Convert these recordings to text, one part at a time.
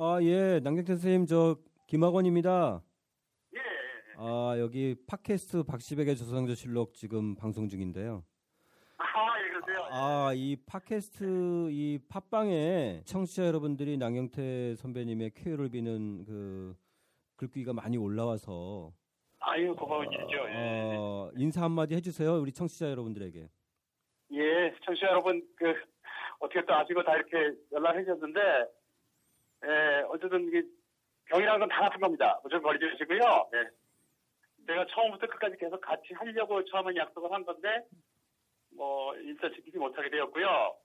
아, 예. 남경태 선생님, 저, 김학원입니다. 예. 아, 여기 팟캐스트 박시백의 조상조 실록 지금 방송 중인데요. 아, 예, 그러세요. 아, 이 팟캐스트, 이 팟빵에 청취자 여러분들이 남경태 선배님의 쾌유를 비는 그 글귀가 많이 올라와서 아유, 고마운 일이죠. 예. 어, 인사 한마디 해주세요. 우리 청취자 여러분들에게. 예, 청취자 여러분, 그, 어떻게 또 아시고 다 이렇게 연락해 주셨는데, 예, 어쨌든 이게 병이라는 건 다 아픈 겁니다. 무조건 걸리지 마시고요. 예. 내가 처음부터 끝까지 계속 같이 하려고 처음에 약속을 한 건데, 뭐, 일단 지키지 못하게 되었고요.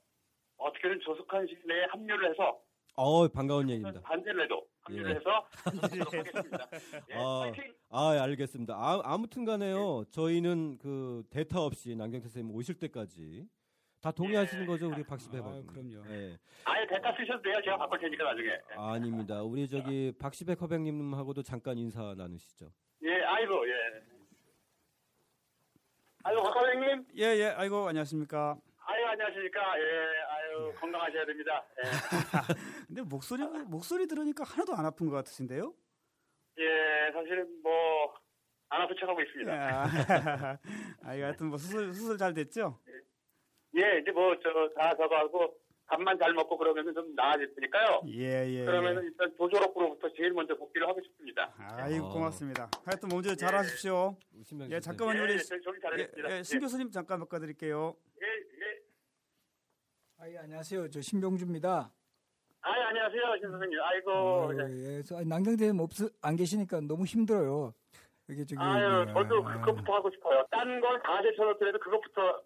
어떻게든 조속한 시일 내에 합류를 해서, 어, 반가운 얘기입니다. 반대로 해도 합류를 예. 해서 하겠습니다. 예, 아! 아, 예, 알겠습니다. 아, 아무튼 간에요. 저희는 그 대타 없이 남경태 선생님 오실 때까지 다 동의하시는 예. 거죠, 우리 박시배 아, 박 그럼요. 예. 아예 대타 쓰셔도 돼요. 제가 바꿀 테니까 나중에. 아닙니다. 우리 저기 박시백 허백님하고도 잠깐 인사 나누시죠. 예, 아이고, 예. 아이고, 박사장님. 예, 예. 아이고, 안녕하십니까. 아유, 안녕하십니까. 예, 아유, 건강하셔야 됩니다. 예. 근데 목소리, 목소리 들으니까 하나도 안 아픈 것 같으신데요? 예, 사실은 뭐, 안 아픈 척하고 있습니다. 아, 아, 하여튼 뭐 수술, 수술 잘 됐죠? 예, 이제 뭐, 저, 다 저거 하고, 밥만 잘 먹고 그러면은 좀 나아질 테니까요. 예, 예. 예. 일단 조조록부로부터 제일 먼저 복귀를 하고 싶습니다. 아이고, 어. 고맙습니다. 하여튼 먼저 잘 하십시오. 예, 선생님. 잠깐만요. 예, 우리 예, 잘하겠습니다. 예, 신 교수님 잠깐 바꿔드릴게요. 예, 예. 아, 예, 안녕하세요. 저 신병주입니다. 아, 안녕하세요, 신 선생님. 아이고, 어, 예. 예, 저 남경대님 없, 안 계시니까 너무 힘들어요. 이게 저기. 아유, 예, 저도 아, 그것부터 하고 싶어요. 딴 걸 다 제쳐놓더라도 그것부터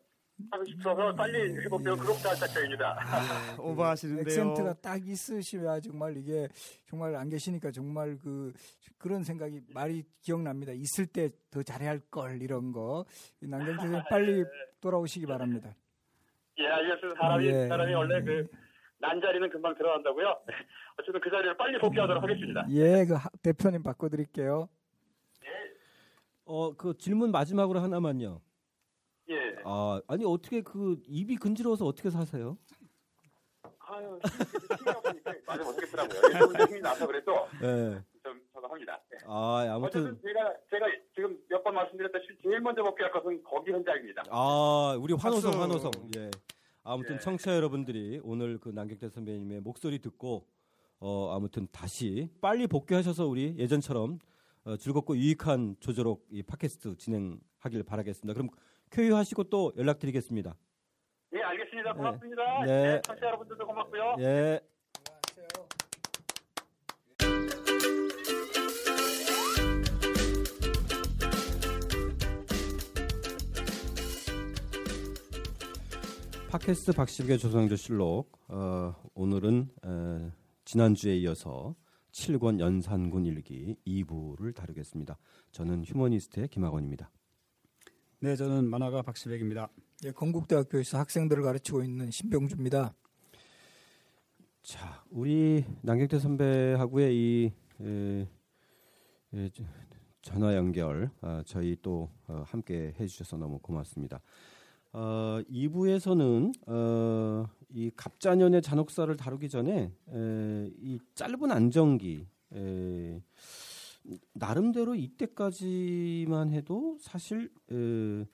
하고 싶어서 빨리 해보면 그것부터 할 작정입니다. 오버하시는데요. 액센트가 딱 있으셔야 정말 이게 정말 안 계시니까 정말 그 그런 생각이 말이 기억납니다. 있을 때 더 잘해야 할 걸 이런 거. 이 남경대님 빨리 돌아오시기 바랍니다. 예, 알겠습니다. 사람이, 예. 사람이 원래 그, 난 자리는 금방 들어간다고요? 어쨌든 그 자리를 빨리 복귀하도록 하겠습니다. 예, 그 하- 대표님 바꿔드릴게요. 어, 그 질문 마지막으로 하나만요. 예. 아, 아니 어떻게 그 입이 근지러워서 어떻게 사세요? 아유, 말을 못하겠더라고요. 예, 힘이 나서 그래도 예. 좀 저거 합니다. 예. 아, 아무튼 어쨌든 제가, 제가 지금 몇 번 말씀드렸다시피 제일 먼저 복귀할 것은 거기 현장입니다. 아, 우리 환호성, 박수. 환호성. 예. 아무튼 예. 청취자 여러분들이 오늘 그 남경태 선배님의 목소리 듣고 어, 아무튼 다시 빨리 복귀하셔서 우리 예전처럼 어, 즐겁고 유익한 조조록 이 팟캐스트 진행하길 바라겠습니다. 그럼 쾌유하시고 또 연락드리겠습니다. 예, 알겠습니다. 고맙습니다. 네. 예, 청취자 여러분들도 고맙고요. 예. 팟캐스트 박시국의 조상조실록 어, 오늘은 에, 지난주에 이어서 7권 연산군 일기 2부를 다루겠습니다. 저는 휴머니스트의 김학원입니다. 네, 저는 만화가 박시백입니다. 예, 건국대학교에서 학생들을 가르치고 있는 신병주입니다. 자, 우리 남경태 선배하고의 이 에, 에, 저- 전화 연결 아, 저희 또 어, 함께 해주셔서 너무 고맙습니다. 어, 2부에서는 어, 이 갑자년의 잔혹사를 다루기 전에 에, 이 짧은 안정기 에, 나름대로 이때까지만 해도 사실 에,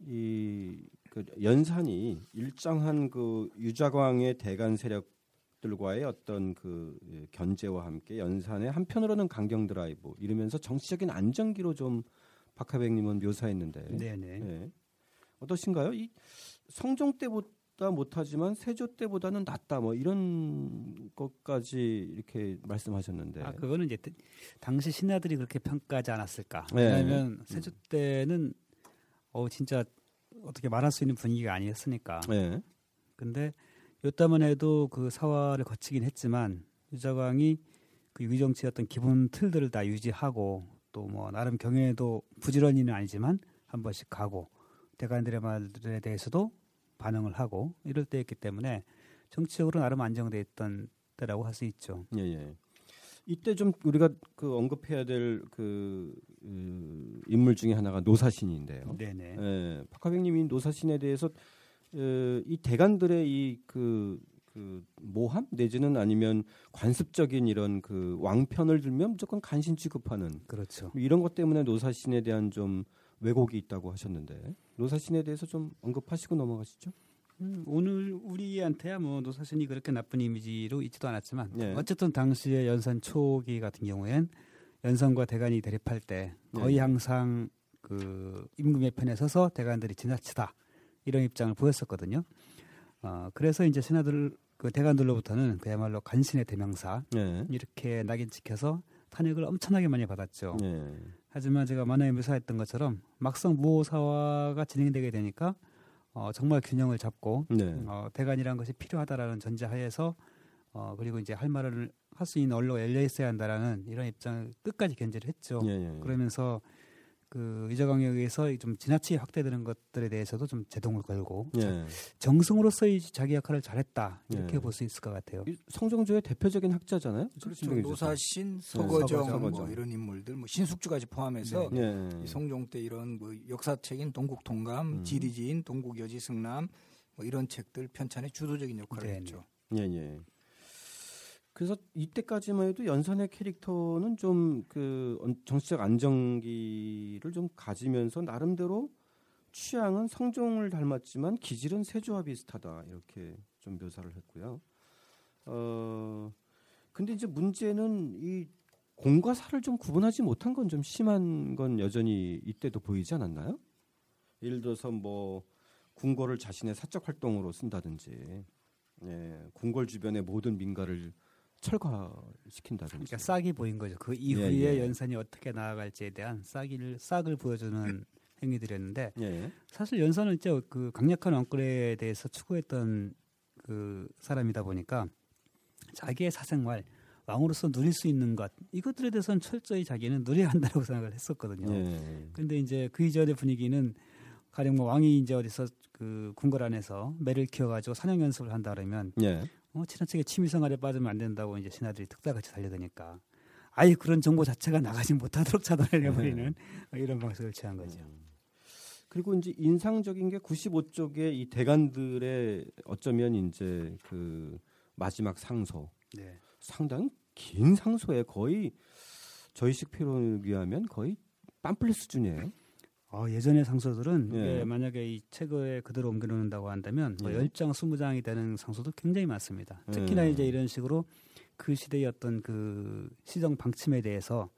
이 그 연산이 일정한 그 유자광의 대간 세력들과의 어떤 그 예, 견제와 함께 연산의 한편으로는 강경 드라이브 이러면서 정치적인 안정기로 좀 박하백님은 묘사했는데 네, 네. 예. 어떠신가요? 이 성종 때 보다 못하지만 세조 때보다는 낫다 뭐 이런 것까지 이렇게 말씀하셨는데 아, 그거는 이제 당시 신하들이 그렇게 평가하지 않았을까. 네. 왜냐하면 세조 때는 어 진짜 어떻게 말할 수 있는 분위기가 아니었으니까. 예. 근데 요때만 해도 그 사화를 거치긴 했지만 유자광이 그 유정치의 어떤 기본 틀들을 다 유지하고 또 뭐 나름 경애도 부지런히는 아니지만 한 번씩 가고 대관들의 말들에 대해서도 반응을 하고 이럴 때였기 때문에 정치적으로 나름 안정돼 있던 때라고 할 수 있죠. 예, 예. 이때 좀 우리가 그 언급해야 될그 인물 중에 하나가 노사신인데요. 네네. 예, 박하백님이 노사신에 대해서 어, 이 대간들의 이그 그 모함 내지는 아니면 관습적인 이런 그 왕편을 들면 무조건 간신 취급하는 그렇죠. 이런 것 때문에 노사신에 대한 좀 왜곡이 있다고 하셨는데 노사신에 대해서 좀 언급하시고 넘어가시죠. 음, 오늘 우리한테야 뭐 노사신이 그렇게 나쁜 이미지로 있지도 않았지만 네. 어쨌든 당시에 연산 초기 같은 경우엔 연산과 대간이 대립할 때 거의 네. 항상 그 임금의 편에 서서 대간들이 지나치다 이런 입장을 보였었거든요. 어, 그래서 이제 신하들 그 대간들로부터는 그야말로 간신의 대명사 네. 이렇게 낙인 찍혀서 탄핵을 엄청나게 많이 받았죠. 네. 하지만 제가 만화에 묘사했던 것처럼 막상 무호사화가 진행되게 되니까 어, 정말 균형을 잡고 네. 어, 대간이라는 것이 필요하다라는 전제하에서 어, 그리고 이제 할 말을 할 수 있는 언로가 열려 있어야 한다라는 이런 입장을 끝까지 견제를 했죠. 예, 예. 그러면서 그 의자강에 의해서 좀 지나치게 확대되는 것들에 대해서도 좀 제동을 걸고 예. 정승으로서 이 자기 역할을 잘했다 이렇게 예. 볼수 있을 것 같아요. 이 성종조의 대표적인 학자잖아요. 그렇죠. 교수. 노사신, 서거정, 서거정, 서거정. 뭐 이런 인물들, 뭐 신숙주까지 포함해서 예. 이 성종 때 이런 뭐 역사책인 동국통감, 음. 지리지인, 동국여지승남 뭐 이런 책들 편찬에 주도적인 역할을 네, 했죠. 예, 예. 그래서 이때까지만 해도 연산의 캐릭터는 좀 그 정치적 안정기를 좀 가지면서 나름대로 취향은 성종을 닮았지만 기질은 세조와 비슷하다 이렇게 좀 묘사를 했고요. 어 근데 이제 문제는 이 공과 사를 좀 구분하지 못한 건 좀 심한 건 여전히 이때도 보이지 않았나요? 예를 들어서 뭐 궁궐을 자신의 사적 활동으로 쓴다든지, 예, 궁궐 주변의 모든 민가를 철거시킨다든지. 그러니까 싹이 보인 거죠. 그 이후에 예, 예. 연산이 어떻게 나아갈지에 대한 싹을 싹을 보여주는 행위들이었는데 예, 사실 연산은 이제 그 강력한 왕권에 대해서 추구했던 그 사람이다 보니까 자기의 사생활 왕으로서 누릴 수 있는 것 이것들에 대해서는 철저히 자기는 누려야 한다고 생각을 했었거든요. 예, 근데 이제 그 이전의 분위기는 가령 뭐 왕이 이제 어디서 그 궁궐 안에서 매를 키워가지고 사냥 연습을 한다 그러면 예. 어, 지나치게 취미 생활에 빠지면 안 된다고 이제 신하들이 특다같이 달려드니까 아예 그런 정보 자체가 나가지 못하도록 차단을 해버리는 이런 방식을 취한 거죠. 그리고 이제 인상적인 게 95쪽의 이 대관들의 어쩌면 이제 그 마지막 상소 네. 상당히 긴 상소에 거의 저희식 표현을 위하면 거의 팜플렛 수준이에요. 어, 예전의 상소들은 예. 이게 만약에 이 책을 그대로 옮겨놓는다고 한다면 뭐 예. 10장, 20장이 되는 상소도 굉장히 많습니다. 특히나 예. 이제 이런 식으로 그 시대의 어떤 그 시정 방침에 대해서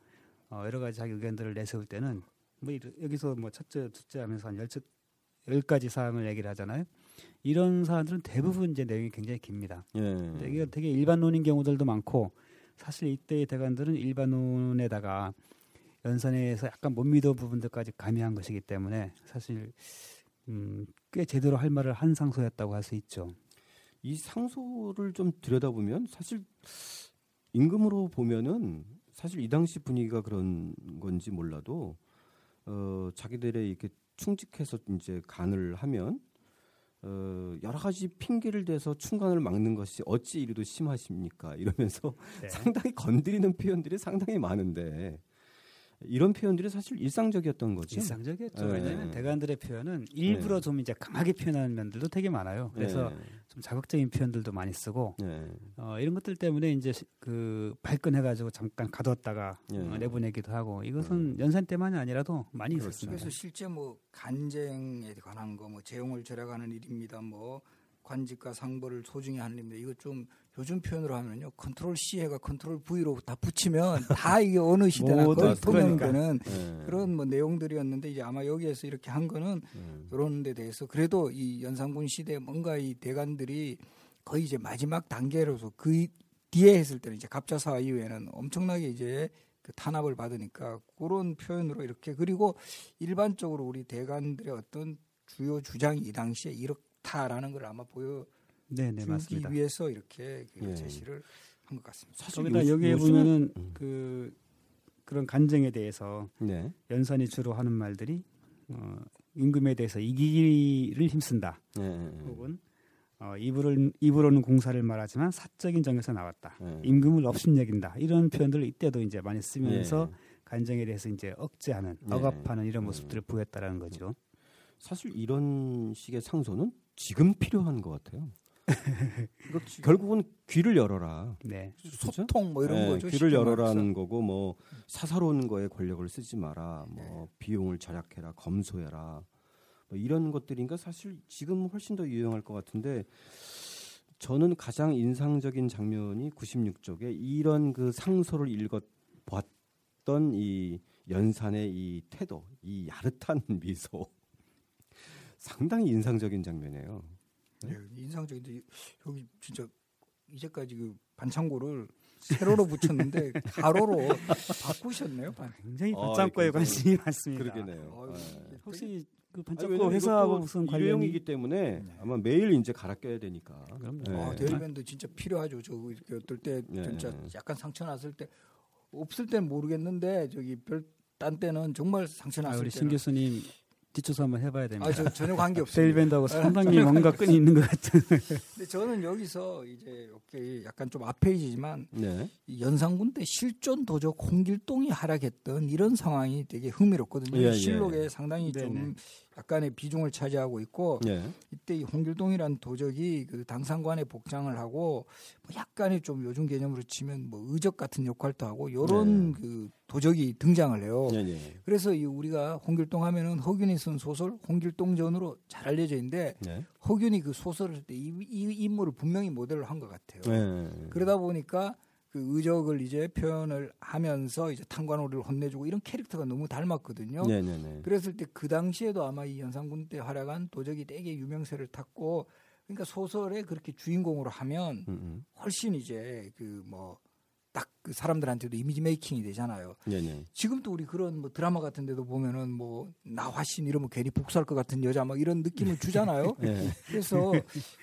어, 여러 가지 자기 의견들을 내세울 때는 뭐 이르- 여기서 뭐 첫째, 둘째 하면서 한 열, 열 가지 사항을 얘기를 하잖아요. 이런 사안들은 대부분 이제 내용이 굉장히 깁니다. 예. 이게 되게 일반론인 경우들도 많고 사실 이때의 대관들은 일반론에다가 연산에서 약간 못 믿어 부분들까지 가미한 것이기 때문에 사실 음, 꽤 제대로 할 말을 한 상소였다고 할 수 있죠. 이 상소를 좀 들여다보면 사실 임금으로 보면은 사실 이 당시 분위기가 그런 건지 몰라도 어 자기들의 이렇게 충직해서 이제 간을 하면 어 여러 가지 핑계를 대서 충간을 막는 것이 어찌 이리도 심하십니까 이러면서 네. 상당히 건드리는 표현들이 상당히 많은데 이런 표현들이 사실 일상적이었던 거죠. 일상적이었죠. 예. 왜냐하면 대관들의 표현은 일부러 네. 좀 이제 강하게 표현하는 면들도 되게 많아요. 그래서 예. 좀 자극적인 표현들도 많이 쓰고 예. 어, 이런 것들 때문에 이제 시- 그 발끈해가지고 잠깐 가뒀다가 예. 어, 내보내기도 하고 이것은 연산 때만이 아니라도 많이 그렇죠. 있었습니다. 그래서 실제 뭐 간쟁에 관한 거, 뭐 재용을 절약하는 일입니다. 뭐 관직과 상벌을 소중히 하는 일입니다. 이거 좀 요즘 표현으로 하면요, control C해가 control V로 다 붙이면 다 이게 어느 시대나 거의 그러니까. 통용되는 예. 그런 뭐 내용들이었는데 이제 아마 여기에서 이렇게 한 거는 예. 이런 데 대해서 그래도 이 연산군 시대에 뭔가 이 대관들이 거의 이제 마지막 단계로서 그 이- 뒤에 했을 때는 이제 갑자사 이후에는 엄청나게 이제 그 탄압을 받으니까 그런 표현으로 이렇게 그리고 일반적으로 우리 대관들의 어떤 주요 주장이 이 당시에 이렇다라는 걸 아마 보여 주기 네, 네 맞습니다. 위해서 이렇게 그 예. 제시를 한 것 같습니다. 거기다 요즘- 여기에 보면은 음. 그 그런 간쟁에 대해서 네. 연산이 주로 하는 말들이 어, 임금에 대해서 이기기를 힘쓴다. 예, 예, 예. 혹은 어, 입으로 입으로는 공사를 말하지만 사적인 정에서 나왔다. 예. 임금을 업신여긴다. 이런 표현들을 이때도 이제 많이 쓰면서 예. 간쟁에 대해서 이제 억제하는, 예. 억압하는 이런 음. 모습들을 보였다라는 거죠. 사실 이런 식의 상소는 지금 필요한 것 같아요. 그러니까 결국은 귀를 열어라. 네. 그죠? 소통 뭐 이런 네, 거죠. 귀를 열어라는 말해서. 거고 뭐 사사로운 거에 권력을 쓰지 마라. 뭐 네. 비용을 절약해라, 검소해라. 뭐 이런 것들인가 사실 지금 훨씬 더 유용할 것 같은데 저는 가장 인상적인 장면이 96쪽에 이런 그 상소를 읽어 봤던 이 연산의 이 태도, 이 야릇한 미소 상당히 인상적인 장면이에요. 예, 인상적인데 여기 진짜 이제까지 그 반창고를 세로로 붙였는데 가로로 바꾸셨네요. 반. 굉장히 아, 반창고에 굉장히 관심이 많습니다. 예. 이게 혹시 그 반창고 왜냐면 회사하고 무슨 관련이 일회용이기 때문에 네. 아마 매일 이제 갈아 껴야 되니까. 그럼요. 네. 아, 진짜 필요하죠. 저 이렇게 어떨 때 네. 진짜 약간 상처 났을 때 없을 땐 모르겠는데 저기 별 딴 때는 정말 상처 아, 났을 우리 때는 신 교수님 뒷조사 한번 해봐야 됩니다. 아, 저 전혀 관계 없어요. 데일밴드하고 상당히 뭔가 끈이 있는 것 같은. 근데 저는 여기서 이제 이렇게 약간 좀 앞페이지지만 네. 이 연산군 때 실존 도적 홍길동이 활약했던 이런 상황이 되게 흥미롭거든요. 예, 예. 실록에 상당히 좀 네네. 약간의 비중을 차지하고 있고 네. 이때 이 홍길동이라는 도적이 그 당상관에 복장을 하고 뭐 약간의 좀 요즘 개념으로 치면 뭐 의적 같은 역할도 하고 요런 네. 그 도적이 등장을 해요. 네. 네. 그래서 이 우리가 홍길동 하면은 허균이 쓴 소설 홍길동전으로 잘 알려져 있는데 네. 허균이 그 소설을 할때이 인물을 분명히 모델로 한 것 같아요. 네. 그러다 보니까 그 의적을 이제 표현을 하면서 이제 탄관오리를 혼내주고 이런 캐릭터가 너무 닮았거든요. 네. 네. 네. 그랬을 때 그 당시에도 아마 이 연산군 때 활약한 도적이 되게 유명세를 탔고 그러니까 소설에 그렇게 주인공으로 하면 음, 음. 훨씬 이제 그뭐 딱그 사람들한테도 이미지 메이킹이 되잖아요. 네. 네. 지금도 우리 그런 뭐 드라마 같은 데도 보면은 뭐 나화신 이러면 괜히 복수할 것 같은 여자 막 이런 느낌을 주잖아요. 네. 그래서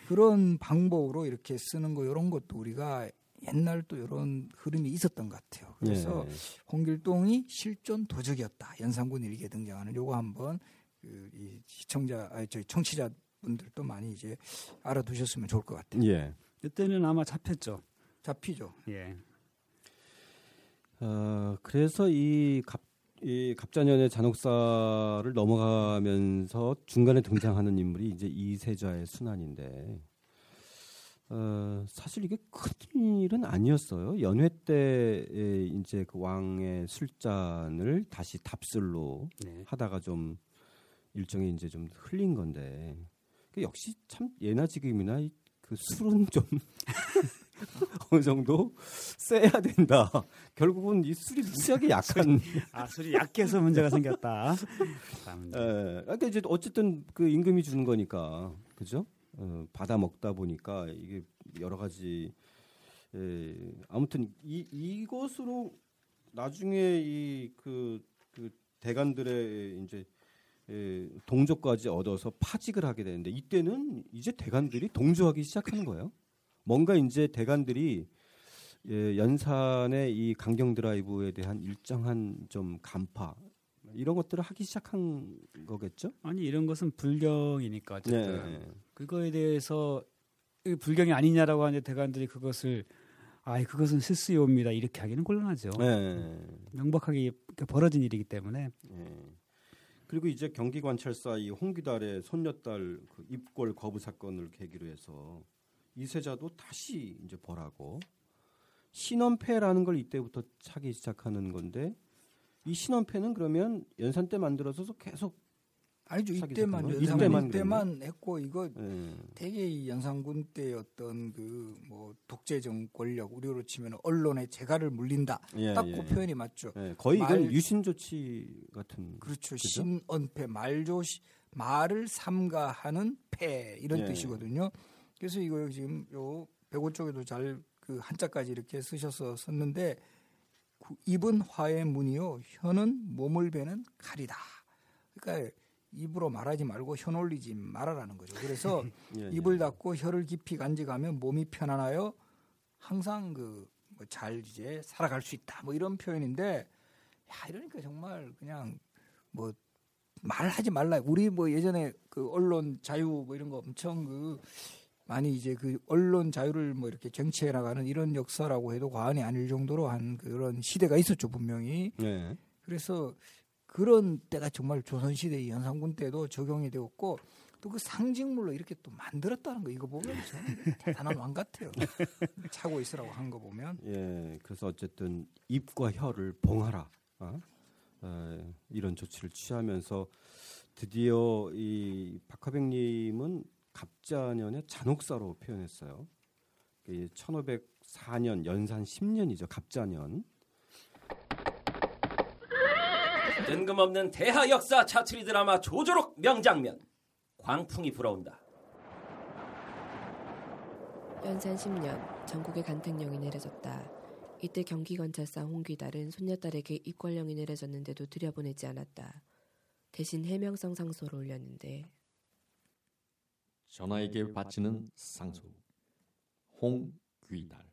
그런 방법으로 이렇게 쓰는 거 이런 것도 우리가 옛날 또 이런 흐름이 있었던 것 같아요. 그래서 네. 홍길동이 실존 도적이었다. 연산군 일기에 등장하는 요거 한번 그 이 시청자 아니 저희 청취자분들도 많이 이제 알아두셨으면 좋을 것 같아요. 예. 이때는 아마 잡혔죠. 잡히죠. 예. 어, 그래서 이 갑, 이 갑자년의 잔혹사를 넘어가면서 중간에 등장하는 인물이 이제 이세자의 순환인데, 어, 사실 이게 큰 일은 아니었어요. 연회 때 에, 이제 그 왕의 술잔을 다시 답술로 네. 하다가 좀 일종의 이제 좀 흘린 건데, 그 역시 참 예나 지금이나 이- 그 술은 좀 어느 정도 세야 된다. 결국은 이 술이 무지하게 약한. 아 술이 약해서 문제가 생겼다. 참, 예, 그러니까 이제 어쨌든 그 임금이 주는 거니까, 그죠? 어, 받아 먹다 보니까 이게 여러 가지. 예, 아무튼 이 이것으로 나중에 이그 그 대관들의 이제 예, 동조까지 얻어서 파직을 하게 되는데 이때는 이제 대관들이 동조하기 시작하는 거예요. 뭔가 이제 대관들이 예, 연산의 이 강경 드라이브에 대한 일정한 좀 간파 이런 것들을 하기 시작한 거겠죠? 아니 이런 것은 불경이니까 어쨌든 네. 그거에 대해서 이 불경이 아니냐라고 하는데 대관들이 그것을 아 그것은 실수요입니다 이렇게 하기는 곤란하죠. 네. 명백하게 벌어진 일이기 때문에 예. 그리고 이제 경기 관찰사 이 홍기달의 손녀딸 그 입골 거부 사건을 계기로 해서 이세자도 다시 이제 벌하고 신원패라는 걸 이때부터 차기 시작하는 건데 이 신원패는 그러면 연산 때 만들어서 계속 아니죠. 이때만? 연산군 이때만 때만 했고 이거 예. 되게 이 연산군 때 어떤 그 뭐 독재정 권력 우리로 치면 언론의 재갈을 물린다. 예, 딱 예. 그 표현이 맞죠. 예, 거의 이건 말- 유신 조치 같은 그렇죠. 그죠? 신언패 말조시 말을 삼가하는 패 이런 예. 뜻이거든요. 그래서 이거 지금 요 백오 쪽에도 잘 그 한자까지 이렇게 쓰셔서 썼는데 구- 입은 화의 문이요 혀는 몸을 베는 칼이다. 그러니까 입으로 말하지 말고 혀 놀리지 말아라는 거죠. 그래서 예, 예. 입을 닫고 혀를 깊이 간직하면 몸이 편안하여 항상 그뭐잘 이제 살아갈 수 있다. 뭐 이런 표현인데 야 이러니까 정말 그냥 뭐 말하지 말라. 우리 뭐 예전에 그 언론 자유 뭐 이런 거 엄청 그 많이 이제 그 언론 자유를 뭐 이렇게 쟁취해 나가는 이런 역사라고 해도 과언이 아닐 정도로 한 그런 시대가 있었죠 분명히. 예. 그래서 그런 때가 정말 조선시대 이 연산군 때도 적용이 되었고 또 그 상징물로 이렇게 또 만들었다는 거 이거 보면 저는 대단한 왕 같아요. 차고 있으라고 한 거 보면. 예, 그래서 어쨌든 입과 혀를 봉하라. 어? 어, 이런 조치를 취하면서 드디어 이 박화백님은 갑자년의 잔혹사로 표현했어요. 1504년 연산 10년이죠. 갑자년. 뜬금없는 대하 역사 차트리 드라마 조조록 명장면 광풍이 불어온다. 연산 10년 전국에 간택령이 내려졌다. 이때 경기관찰사 홍귀달은 손녀딸에게 입궐령이 내려졌는데도 들여보내지 않았다. 대신 해명성 상소를 올렸는데 전하에게 바치는 상소 홍귀달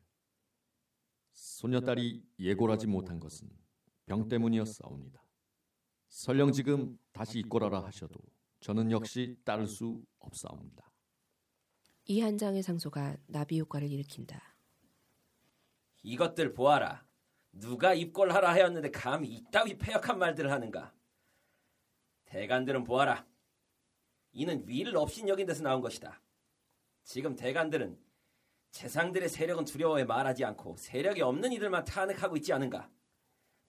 소녀딸이 예골하지 못한 것은 병 때문이었사옵니다. 설령 지금 다시 입골하라 하셔도 저는 역시 따를 수 없사옵니다. 이 한 장의 상소가 나비 효과를 일으킨다. 이것들 보아라. 누가 입골하라 하였는데 감히 이따위 폐역한 말들을 하는가. 대간들은 보아라. 이는 위를 없인 여긴 데서 나온 것이다. 지금 대간들은 재상들의 세력은 두려워해 말하지 않고 세력이 없는 이들만 탄핵하고 있지 않은가.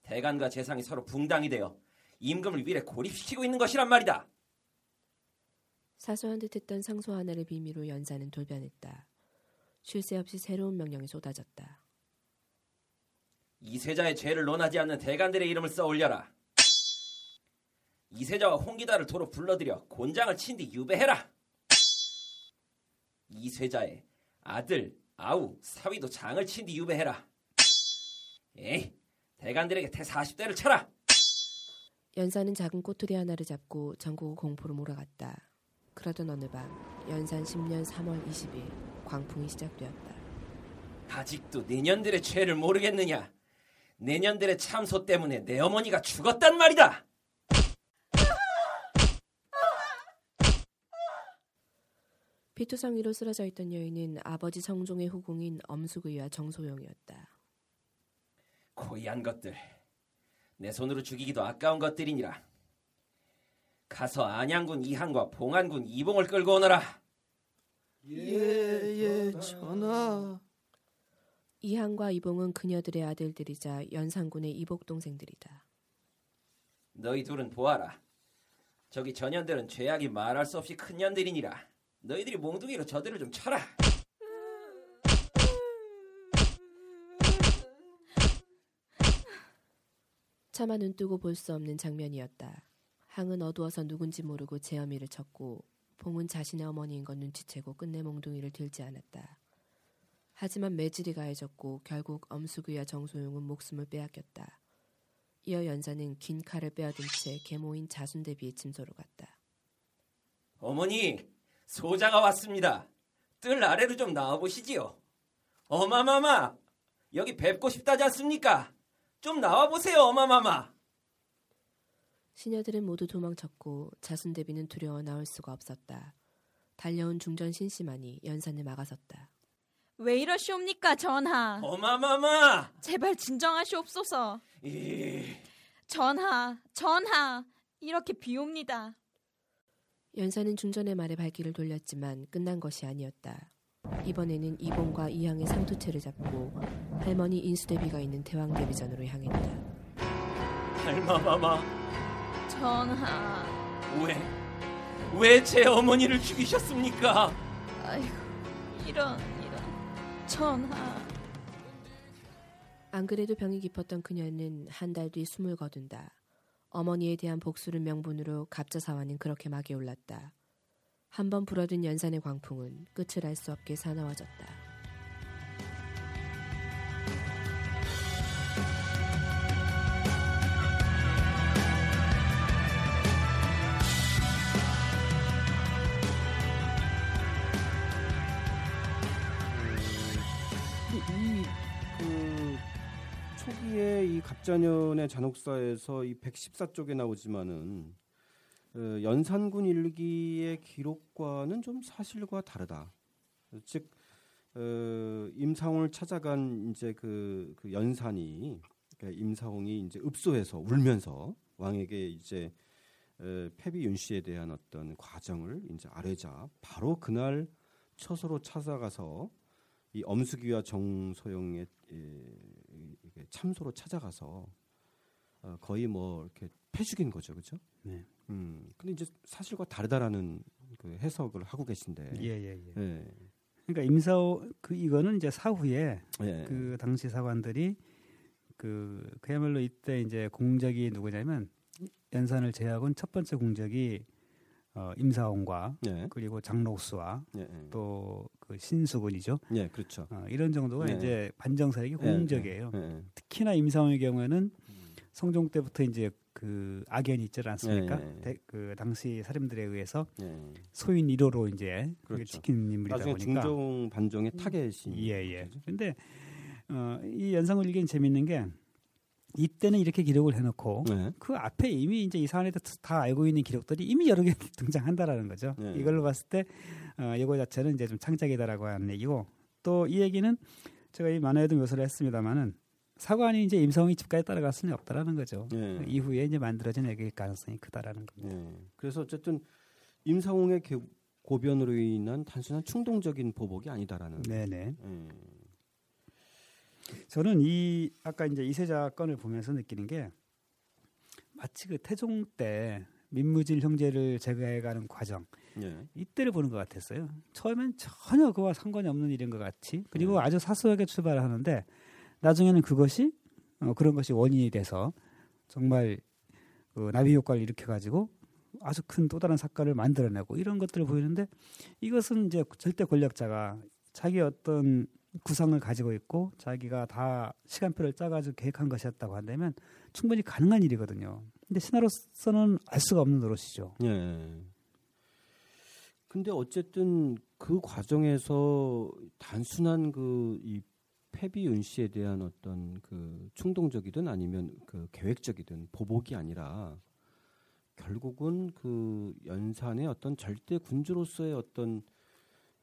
대간과 재상이 서로 붕당이 되어 임금을 위에 고립시키고 있는 것이란 말이다. 사소한 듯했던 상소 하나를 빌미로 연사는 돌변했다. 쉴 새 없이 새로운 명령이 쏟아졌다. 이세자의 죄를 논하지 않는 대간들의 이름을 써 올려라. 이세자와 홍기다를 도로 불러들여 곤장을 친 뒤 유배해라. 이세자의 아들 아우 사위도 장을 친 뒤 유배해라. 에이 대간들에게 태 40대를 쳐라. 연사는 작은 꼬투리 하나를 잡고 전국을 공포로 몰아갔다. 그러던 어느 밤 연산 10년 3월 20일 광풍이 시작되었다. 아직도 내년들의 죄를 모르겠느냐? 내년들의 참소 때문에 내 어머니가 죽었단 말이다. 피투성 위로 쓰러져 있던 여인은 아버지 성종의 후궁인 엄숙의와 정소영이었다. 고이한 것들. 내 손으로 죽이기도 아까운 것들이니라. 가서 안양군 이한과 봉안군 이봉을 끌고 오너라. 예예 전하 이한과 이봉은 그녀들의 아들들이자 연산군의 이복 동생들이다. 너희 둘은 보아라. 저기 전년들은 죄악이 말할 수 없이 큰 년들이니라. 너희들이 몽둥이로 저들을 좀 쳐라. 차마 눈 뜨고 볼 수 없는 장면이었다. 항은 어두워서 누군지 모르고 제어미를 쳤고 봉은 자신의 어머니인 건 눈치채고 끝내 몽둥이를 들지 않았다. 하지만 매질이 가해졌고 결국 엄숙이와 정소용은 목숨을 빼앗겼다. 이어 연사는 긴 칼을 빼앗은 채 계모인 자순대비의 침소로 갔다. 어머니, 소자가 왔습니다. 뜰 아래로 좀 나와 보시지요. 어마마마, 여기 뵙고 싶다지 않습니까? 좀 나와 보세요, 어마마마. 시녀들은 모두 도망쳤고 자순대비는 두려워 나올 수가 없었다. 달려온 중전 신씨만이 연산을 막아섰다. 왜 이러시옵니까, 전하? 어마마마. 제발 진정하시옵소서. 이, 전하, 전하, 이렇게 비옵니다. 연사는 중전의 말에 발길을 돌렸지만 끝난 것이 아니었다. 이번에는 이봉과 이항의 상투체를 잡고 할머니 인수대비가 있는 대왕대비전으로 향했다. 할마마마, 전하, 왜, 왜 제 어머니를 죽이셨습니까? 아이고, 이런, 이런. 전하, 안 그래도 병이 깊었던 그녀는 한 달 뒤 숨을 거둔다. 어머니에 대한 복수를 명분으로 갑자사화는 그렇게 막에 올랐다. 한번 불어든 연산의 광풍은 끝을 알 수 없게 사나워졌다. 갑자년의 잔혹사에서 이 114쪽에 나오지만은 어, 연산군 일기의 기록과는 좀 사실과 다르다. 즉 어, 임사홍을 찾아간 이제 그, 그 연산이 그러니까 임사홍이 이제 읍소해서 울면서 왕에게 이제 에, 패비 윤 씨에 대한 어떤 과정을 이제 아뢰자 바로 그날 처소로 찾아가서 이 엄숙이와 정소영의 에, 이게 참소로 찾아가서 어, 거의 뭐 이렇게 패죽인 거죠, 그렇죠? 네. 음, 근데 이제 사실과 다르다라는 그 해석을 하고 계신데. 예, 예, 예. 예. 그러니까 임사호 그 이거는 이제 사후에 예. 그 당시 사관들이 그 그야말로 이때 이제 공적이 누구냐면 연산을 제외하고는 첫 번째 공적이 어, 임사홍과 예. 그리고 장록수와 예. 예. 또 그 신수군이죠. 예, 그렇죠. 어, 이런 정도가 네. 이제 반정사에게 공적이에요. 예, 예. 특히나 임사홍의 경우에는 성종 때부터 이제 그 악연이 있지 않습니까? 대- 그 당시 사람들에 의해서 예. 소인 1호로 이제 그렇죠. 지킨 인물이다 보니까 중종 반정의 타겟이 예, 예. 근데 어, 이 연상을 일기는 재밌는 게 이때는 이렇게 기록을 해놓고 네. 그 앞에 이미 이제 이 사안에 대해서 다 알고 있는 기록들이 이미 여러 개 등장한다라는 거죠. 네. 이걸로 봤을 때 어, 이거 자체는 이제 좀 창작이다라고 하는 얘기고 또 이 얘기는 제가 이 만화에도 묘사를 했습니다만은 사관이 이제 임성이 집까지 따라갈 수는 없다라는 거죠. 예. 이후에 이제 만들어진 얘기일 가능성이 크다라는 겁니다. 예. 그래서 어쨌든 개- 고변으로 인한 단순한 충동적인 보복이 아니다라는. 네네. 예. 저는 이 아까 이제 이세자 건을 보면서 느끼는 게 마치 그 태종 때 민무질 형제를 제거해가는 과정 예. 이때를 보는 것 같았어요. 처음엔 전혀 그와 상관이 없는 일인 것 같이 그리고 네. 아주 사소하게 출발을 하는데 나중에는 그것이 어, 그런 것이 원인이 돼서 정말 그 나비 효과를 일으켜 가지고 아주 큰 또 다른 사건을 만들어내고 이런 것들을 보이는데 이것은 이제 절대 권력자가 자기 어떤 구상을 가지고 있고 자기가 다 시간표를 짜가지고 계획한 것이었다고 한다면 충분히 가능한 일이거든요. 근데 신하로서는 알 수가 없는 노릇이죠. 예. 근데 어쨌든 그 과정에서 단순한 그 이 패비윤 씨에 대한 어떤 그 충동적이든 아니면 그 계획적이든 보복이 아니라 결국은 그 연산의 어떤 절대 군주로서의 어떤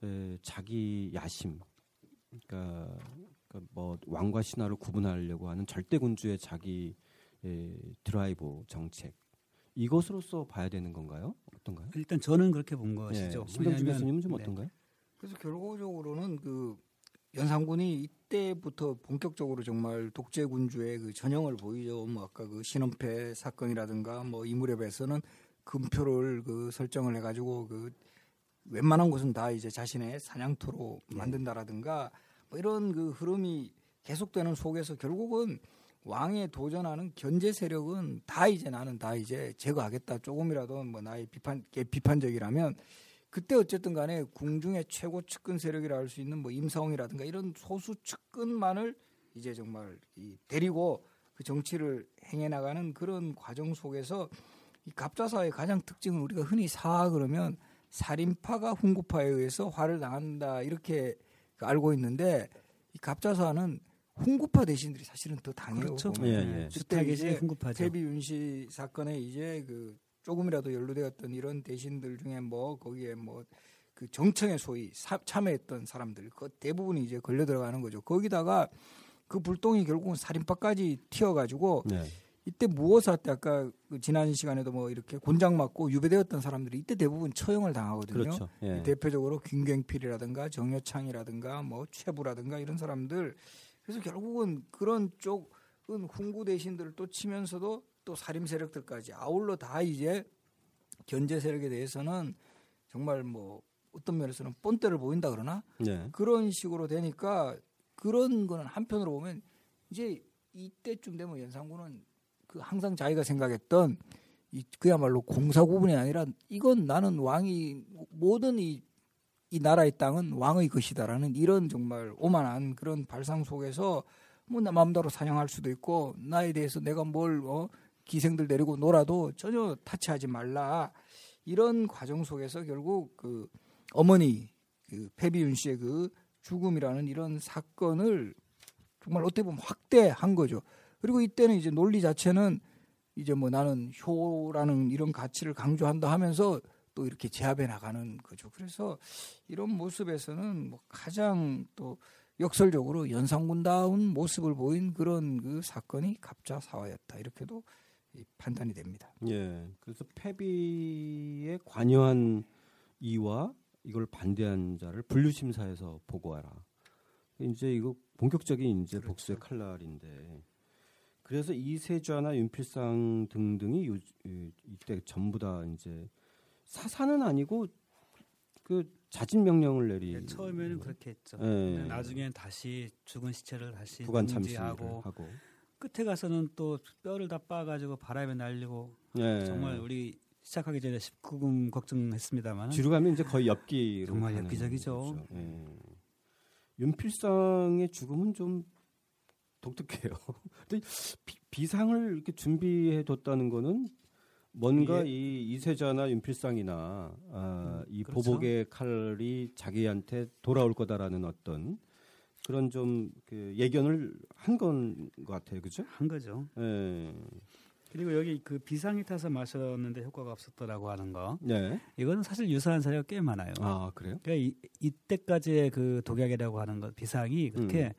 에, 자기 야심, 그러니까, 그러니까 뭐 왕과 신하를 구분하려고 하는 절대 군주의 자기 에, 드라이브 정책 이것으로서 봐야 되는 건가요? 어떤가요? 일단 저는 그렇게 본 것이죠. 예, 신병주 교수님은 좀 네. 어떤가요? 그래서 결과적으로는 그 연산군이 이때부터 본격적으로 정말 독재 군주의 그 전형을 보이죠. 뭐 아까 그 신원패 사건이라든가 뭐 이 무렵에서는 금표를 그 설정을 해가지고 그 웬만한 곳은 다 이제 자신의 사냥터로 만든다라든가 뭐 이런 그 흐름이 계속되는 속에서 결국은 왕에 도전하는 견제 세력은 다 이제 나는 다 이제 제거하겠다. 조금이라도 뭐 나의 비판 게 비판적이라면 그때 어쨌든 간에 궁중의 최고 측근 세력이라 할 수 있는 뭐 임사홍이라든가 이런 소수 측근만을 이제 정말 이 데리고 그 정치를 행해 나가는 그런 과정 속에서 이 갑자사의 가장 특징은 우리가 흔히 사 그러면 살인파가 훈구파에 의해서 화를 당한다. 이렇게 그 알고 있는데 이 갑자사는 훈구파 대신들이 사실은 더 당해요. 그렇죠. 예, 예. 그때 이제 훈급하죠. 태비 윤 씨 사건에 이제 그 조금이라도 연루되었던 이런 대신들 중에 뭐 거기에 뭐 그 정청에 소위 사- 참여했던 사람들 그 대부분이 이제 걸려 들어가는 거죠. 거기다가 그 불똥이 결국은 살인파까지 튀어가지고 네. 이때 무엇을 때 아까 그 지난 시간에도 뭐 이렇게 곤장 맞고 유배되었던 사람들이 이때 대부분 처형을 당하거든요. 그렇죠. 예. 대표적으로 김경필이라든가 정여창이라든가 뭐 최부라든가 이런 사람들 그래서 결국은 그런 쪽은 훈구 대신들을 또 치면서도 또 살림 세력들까지 아울러 다 이제 견제 세력에 대해서는 정말 뭐 어떤 면에서는 본때를 보인다 그러나 네. 그런 식으로 되니까 그런 거는 한편으로 보면 이제 이때쯤 되면 연산군은 그 항상 자기가 생각했던 이 그야말로 공사 구분이 아니라 이건 나는 왕이 모든 이, 이 나라의 땅은 왕의 것이다라는 이런 정말 오만한 그런 발상 속에서 뭐 나 마음대로 사냥할 수도 있고 나에 대해서 내가 뭘 어, 기생들 데리고 놀아도 전혀 타치하지 말라 이런 과정 속에서 결국 그 어머니 그 패비윤 씨의 그 죽음이라는 이런 사건을 정말 어떻게 보면 확대한 거죠. 그리고 이때는 이제 논리 자체는 이제 뭐 나는 효라는 이런 가치를 강조한다 하면서 또 이렇게 제압해 나가는 거죠. 그래서 이런 모습에서는 뭐 가장 또 역설적으로 연상군다운 모습을 보인 그런 그 사건이 갑자 사화였다. 이렇게도 이 판단이 됩니다. 예. 그래서 패비에 관여한 이와 이걸 반대한 자를 분류 심사해서 보고하라. 이제 이거 본격적인 이제 복수의 칼날인데 그래서 이세좌나 윤필상 등등이 요, 이- 이때 전부 다 이제 사사는 아니고 그 자진 명령을 내리 네, 처음에는 그렇게 했죠. 예. 근데 나중엔 다시 죽은 시체를 다시 부관 참시를 정지하고 하고 끝에 가서는 또 뼈를 다 빻아가지고 바람에 날리고 예. 정말 우리 시작하기 전에 19금 걱정했습니다만 뒤로 가면 이제 거의 엽기로 정말 엽기적이죠. 예. 윤필상의 죽음은 좀 독특해요. 근데 비, 상을 이렇게 준비해 뒀다는 거는 뭔가 이 이세자나 윤필상이나 아, 이 그렇죠. 보복의 칼이 자기한테 돌아올 거다라는 어떤 그런 좀 그 예견을 한 건 것 같아요, 그죠? 한 거죠. 예. 그리고 여기 그 비상이 타서 마셨는데 효과가 없었더라고 하는 거 네. 이거는 사실 유사한 사례가 꽤 많아요. 아 그래요? 그러니까 이, 이때까지의 그 독약이라고 하는 것 비상이 그렇게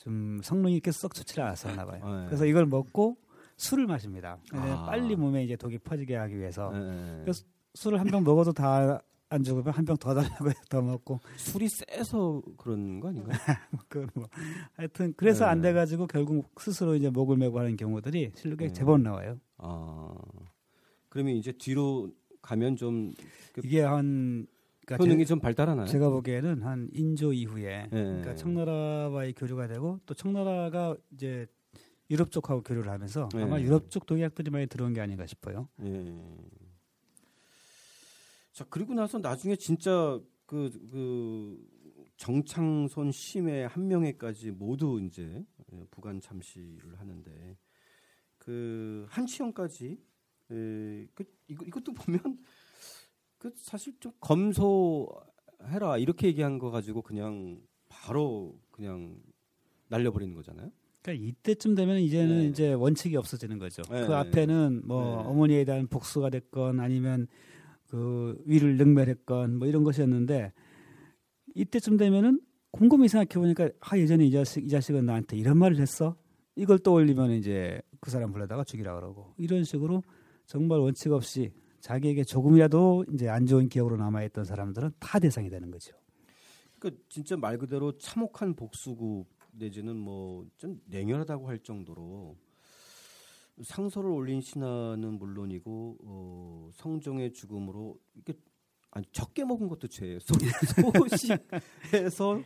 좀 성능이 이렇게 썩 좋지 않았었나 봐요. 아, 예. 그래서 이걸 먹고 술을 마십니다. 아. 빨리 몸에 이제 독이 퍼지게 하기 위해서 예. 그래서 술을 한 병 먹어도 다 안 죽으면 한 병 더 달라고 더 먹고 술이 세서 그런 거 아닌가요? 그 뭐 하여튼 그래서 안 네. 돼가지고 결국 스스로 이제 목을 메고 하는 경우들이 실록에 네. 제법 나와요. 아 그러면 이제 뒤로 가면 좀그 이게 한 그러니까 효능이 제, 좀 발달하나요? 제가 보기에는 한 인조 이후에 네. 그러니까 청나라와의 교류가 되고 또 청나라가 이제 유럽 쪽하고 교류를 하면서 네. 아마 유럽 쪽 독약들이 많이 들어온 게 아닌가 싶어요. 예. 자 그리고 나서 나중에 진짜 그, 그 정창손 심해 한 명에까지 모두 이제 예, 부관 참시를 하는데 그 한치영까지 에, 그 이거 이것도 보면 그 사실 좀 검소해라 이렇게 얘기한 거 가지고 그냥 바로 그냥 날려버리는 거잖아요. 그러니까 이때쯤 되면 이제는 네. 이제 원칙이 없어지는 거죠. 네. 그 앞에는 뭐 네. 어머니에 대한 복수가 됐건 아니면 그 위를 능멸했건 뭐 이런 것이었는데 이때쯤 되면은 곰곰이 생각해 보니까 아 예전에 이 자식 이 자식은 나한테 이런 말을 했어. 이걸 떠올리면 이제 그 사람 불러다가 죽이라 그러고 이런 식으로 정말 원칙 없이 자기에게 조금이라도 이제 안 좋은 기억으로 남아있던 사람들은 다 대상이 되는 거죠. 그 진짜 말 그대로 참혹한 복수국 내지는 뭐 좀 냉혈하다고 할 정도로 상소를 올린 신하는 물론이고 어, 성종의 죽음으로 이게 아니 적게 먹은 것도 죄예요. 소- 소시해서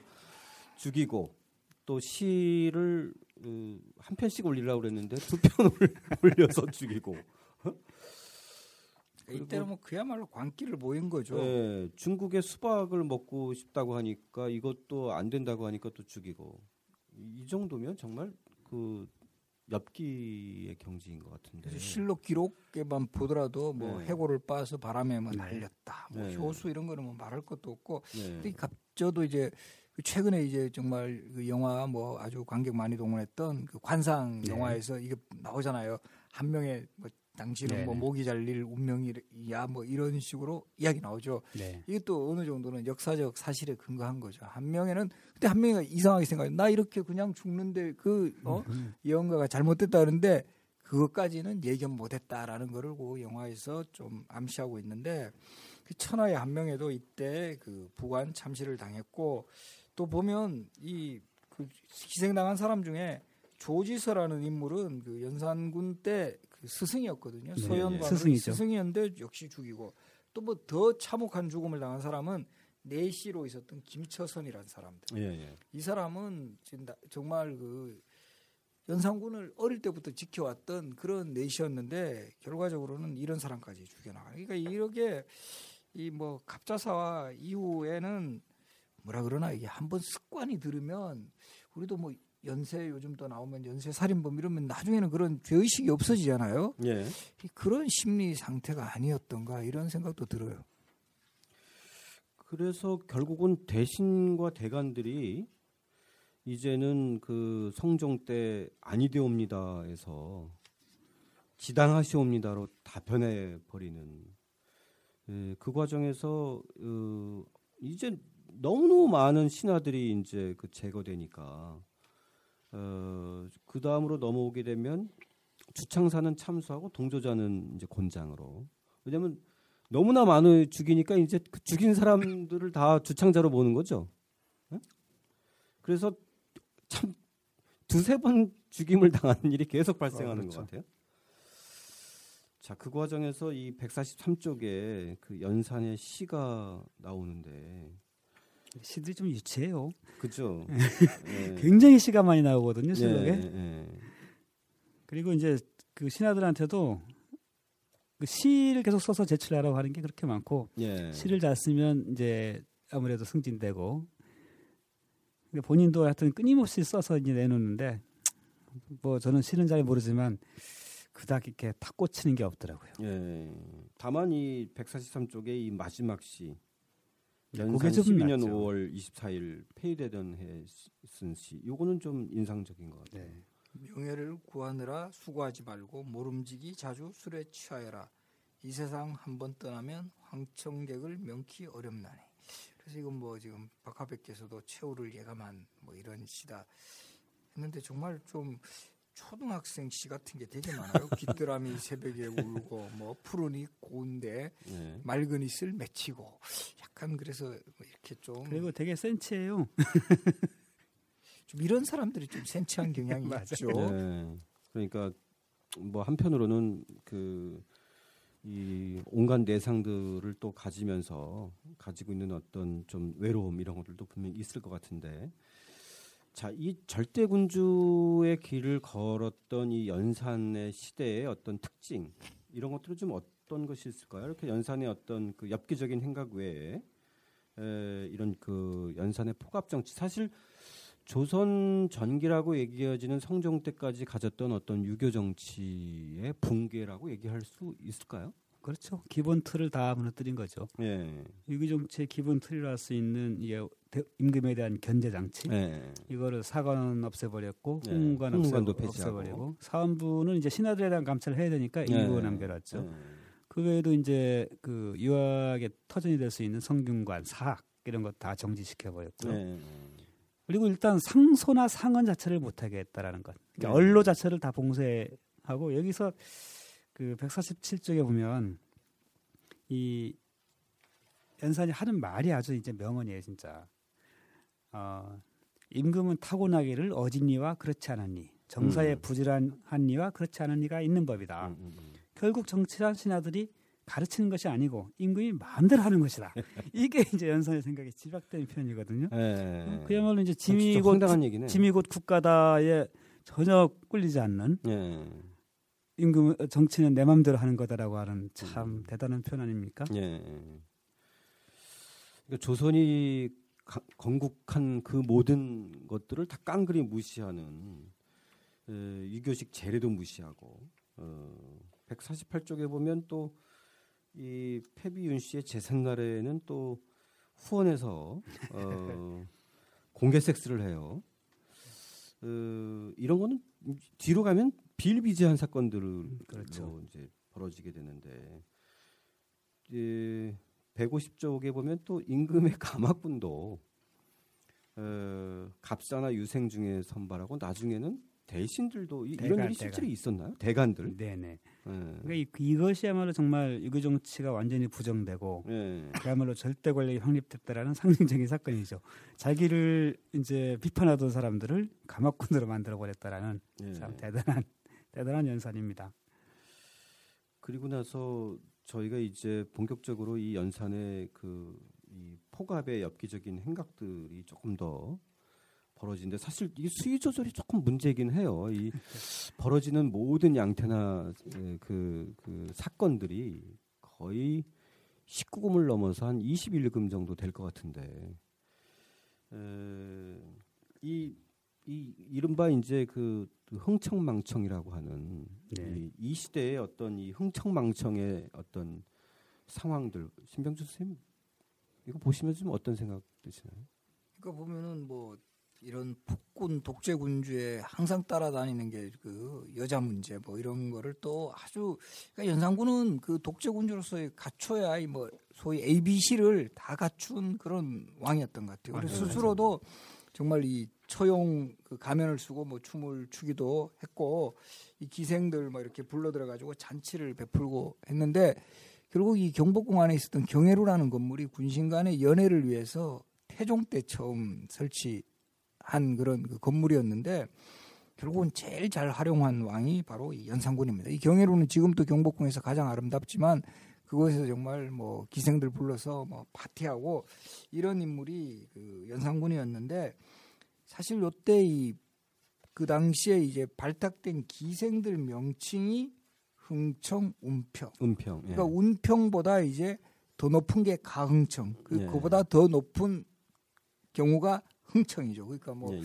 죽이고 또 시를 어, 한 편씩 올리려고 그랬는데 두 편 올려서 죽이고 이때는 뭐 그야말로 광기를 모인 거죠. 예, 중국의 수박을 먹고 싶다고 하니까 이것도 안 된다고 하니까 또 죽이고 이, 이 정도면 정말 그 엽기의 경지인 것 같은데. 실록 기록에만 보더라도 뭐 네. 해골을 빠서 바람에 뭐 네. 날렸다. 뭐 네. 효수 이런 거는 뭐 말할 것도 없고 네. 근데 갑 저도 이제 그 최근에 이제 정말 그 영화 뭐 아주 관객 많이 동원했던 그 관상 네. 영화에서 이게 나오잖아요. 한 명의 뭐 당신은 네, 뭐 네. 목이 잘릴 운명이야 뭐 이런 식으로 이야기 나오죠. 네. 또 어느 정도는 역사적 사실에 근거한 거죠. 한 명에는 근데 한 명이 이상하게 생각해. 나 이렇게 그냥 죽는데 그 어? 예언가가 잘못됐다 그러는데 그것까지는 예견 못했다라는 거를 그 영화에서 좀 암시하고 있는데 그 천하의 한 명에도 이때 그 부관 참시를 당했고 또 보면 이 그 희생당한 사람 중에 조지서라는 인물은 그 연산군 때그 스승이었거든요. 네, 서연관 스승이죠. 스승이었는데 역시 죽이고 또 뭐 더 참혹한 죽음을 당한 사람은 내시로 있었던 김처선이라는 사람들. 예, 예. 이 사람은 정말 그 연산군을 어릴 때부터 지켜왔던 그런 내시였는데 결과적으로는 이런 사람까지 죽여나가. 그러니까 이렇게 이 뭐 갑자사와 이후에는 뭐라 그러나 이게 한번 습관이 들으면 우리도 뭐 연쇄 요즘 또 나오면 연쇄 살인범 이러면 나중에는 그런 죄의식이 없어지잖아요. 예. 이 그런 심리 상태가 아니었던가 이런 생각도 들어요. 그래서 결국은 대신과 대간들이 이제는 그 성종 때 아니되옵니다에서 지당하시옵니다로 다 변해 버리는 예, 그 과정에서 어, 이제 너무너무 많은 신하들이 이제 그 제거되니까 어, 그 다음으로 넘어오게 되면 주창사는 참수하고 동조자는 이제 곤장으로. 왜냐면 너무나 많이 죽이니까 이제 그 죽인 사람들을 다 주창자로 보는 거죠. 예? 그래서 참 두세 번 죽임을 당하는 일이 계속 발생하는 그렇죠. 것 같아요. 자, 그 과정에서 이 143쪽에 그 연산의 시가 나오는데, 시들이 좀 유치해요. 그죠? 예. 굉장히 시가 많이 나오거든요, 예, 실록에. 예, 그리고 이제 그 신하들한테도 그 시를 계속 써서 제출하라고 하는 게 그렇게 많고 예. 시를 잘 쓰면 이제 아무래도 승진되고 근데 본인도 하여튼 끊임없이 써서 이제 내놓는데 뭐 저는 시는 잘 모르지만 그닥 이렇게 탁 꽂히는 게 없더라고요. 예. 다만 이 143쪽의 이 마지막 시 연산 좀 12년 낫죠. 5월 24일 폐위되던 해쓴 시. 요거는 좀 인상적인 것 같아요. 네. 명예를 구하느라 수고하지 말고 모름지기 자주 술에 취하여라. 이 세상 한번 떠나면 황청객을 명키 어렵나니. 그래서 이건 뭐 지금 박하백께서도 최후를 예감한 뭐 이런 시다 했는데 정말 좀 초등학생 시 같은 게 되게 많아요. 귀뚜라미 새벽에 울고 뭐 푸른이 고운데 예. 맑은 이슬 맺히고 약간 그래서 뭐 이렇게 좀, 그리고 되게 센치해요. 좀 이런 사람들이 좀 센치한 경향이 있죠. 예. 그러니까 뭐 한편으로는 그 이 온갖 내상들을 또 가지면서 가지고 있는 어떤 좀 외로움 이런 것들도 분명히 있을 것 같은데 자, 이 절대 군주의 길을 걸었던 이 연산의 시대의 어떤 특징 이런 것들은 좀 어떤 것이 있을까요? 이렇게 연산의 어떤 그 엽기적인 행각 외에 에, 이런 그 연산의 포갑 정치 사실 조선 전기라고 얘기해지는 성종 때까지 가졌던 어떤 유교 정치의 붕괴라고 얘기할 수 있을까요? 그렇죠. 기본 틀을 다 무너뜨린 거죠. 예. 유기 정치의 기본 틀이라 할 수 있는 이게 대- 임금에 대한 견제 장치. 예. 이거를 사관은 없애버렸고 홍문관도 없애, 폐지하고. 없애버리고 사원부는 이제 신하들에 대한 감찰을 해야 되니까 일부 예. 남겨놨죠. 예. 그 외에도 이제 그 유학의 터전이 될 수 있는 성균관, 사학 이런 것 다 정지시켜 버렸고요. 예. 그리고 일단 상소나 상언 자체를 못하게 했다라는 것. 그러니까 네. 언로 자체를 다 봉쇄하고 여기서 그 147쪽에 보면 이 연산이 하는 말이 아주 이제 명언이에요, 진짜. 어, 임금은 타고나기를 어진이와 그렇지 않았니. 정사에 음. 부지런한 니와 그렇지 않은 니가 있는 법이다. 음, 음, 음. 결국 정치란 신하들이 가르치는 것이 아니고 임금이 마음대로 하는 것이다. 이게 이제 연산의 생각이 집약된 표현이거든요. 예. 어, 그야말로 이제 짐이 곧. 짐이 곧 국가다에 전혀 꿀리지 않는 예. 임금 정치는 내 마음대로 하는 거다라고 하는 참 음. 대단한 표현 아닙니까? 예. 그러니까 조선이 가- 건국한 그 모든 것들을 다 깡그리 무시하는 에, 유교식 재래도 무시하고 어, 148쪽에 보면 또 이 패비윤 씨의 제삿날에는 또 후원해서 어, 공개 섹스를 해요. 어, 이런 거는 뒤로 가면 비일비재한 사건들을 그렇죠. 이제 벌어지게 되는데 이제 150쪽에 보면 또 임금의 가마꾼도 어, 갑사나 유생 중에 선발하고 나중에는 대신들도 이, 대간, 일이 실제로 대간. 있었나요? 대간들. 네네. 예. 그러니까 이, 이것이야말로 정말 유교 정치가 완전히 부정되고 예. 그야말로 절대 권력이 확립됐다라는 상징적인 사건이죠. 자기를 이제 비판하던 사람들을 가마꾼으로 만들어 버렸다라는 예. 참 대단한 대단한 연산입니다. 그리고 나서 저희가 이제 본격적으로 이 연산의 그 이 포갑의 엽기적인 행각들이 조금 더 벌어지는데 사실 이 수위 조절이 조금 문제이긴 해요. 이 벌어지는 모든 양태나 예, 그, 그 사건들이 거의 19금을 넘어서 한 21금 정도 될 것 같은데 에, 이, 이 이른바 이제 그 흥청망청이라고 하는 네. 이, 이 시대의 어떤 이 흥청망청의 어떤 상황들 신병주 선생님 이거 보시면 좀 어떤 생각 드시나요? 그러니까 보면은 뭐 이런 폭군 독재군주에 항상 따라다니는 게 그 여자 문제 뭐 이런 거를 또 아주 그러니까 연산군은 그 독재군주로서의 갖춰야 이 뭐 소위 ABC를 다 갖춘 그런 왕이었던 것 같아요. 그래서 맞아요. 스스로도 정말 이 처용 그 가면을 쓰고 뭐 춤을 추기도 했고 이 기생들 뭐 이렇게 불러 들어 가지고 잔치를 베풀고 했는데 결국 이 경복궁 안에 있었던 경회루라는 건물이 군신 간의 연애를 위해서 태종 때 처음 설치한 그런 그 건물이었는데 결국은 제일 잘 활용한 왕이 바로 이 연산군입니다. 이 경회루는 지금도 경복궁에서 가장 아름답지만 그곳에서 정말 뭐 기생들 불러서 뭐 파티하고 이런 인물이 그 연산군이었는데 사실 요때 이 그 당시에 이제 발탁된 기생들 명칭이 흥청, 운평. 은평. 예. 그러니까 운평보다 이제 더 높은 게 가흥청. 그 예. 그보다 더 높은 경우가 흥청이죠. 그러니까 뭐 예, 예.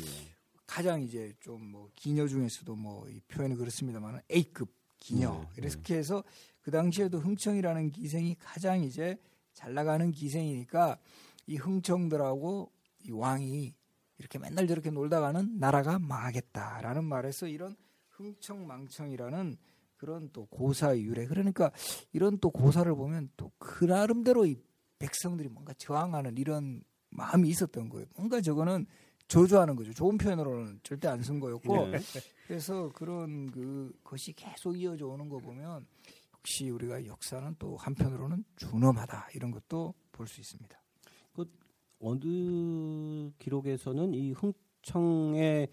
가장 이제 좀 뭐 기녀 중에서도 뭐 이 표현이 그렇습니다만 A급 기녀. 네, 이렇게 해서 그 당시에도 흥청이라는 기생이 가장 이제 잘 나가는 기생이니까 이 흥청들하고 이 왕이 이렇게 맨날 저렇게 놀다가는 나라가 망하겠다라는 말에서 이런 흥청망청이라는 그런 또 고사의 유래. 그러니까 이런 또 고사를 보면 또 그 나름대로 이 백성들이 뭔가 저항하는 이런 마음이 있었던 거예요. 뭔가 저거는 저주하는 거죠. 좋은 표현으로는 절대 안 쓴 거였고 네. 그래서 그런 그 것이 계속 이어져 오는 거 보면 역시 우리가 역사는 또 한편으로는 준엄하다 이런 것도 볼 수 있습니다. 어느 기록에서는 이 흥청의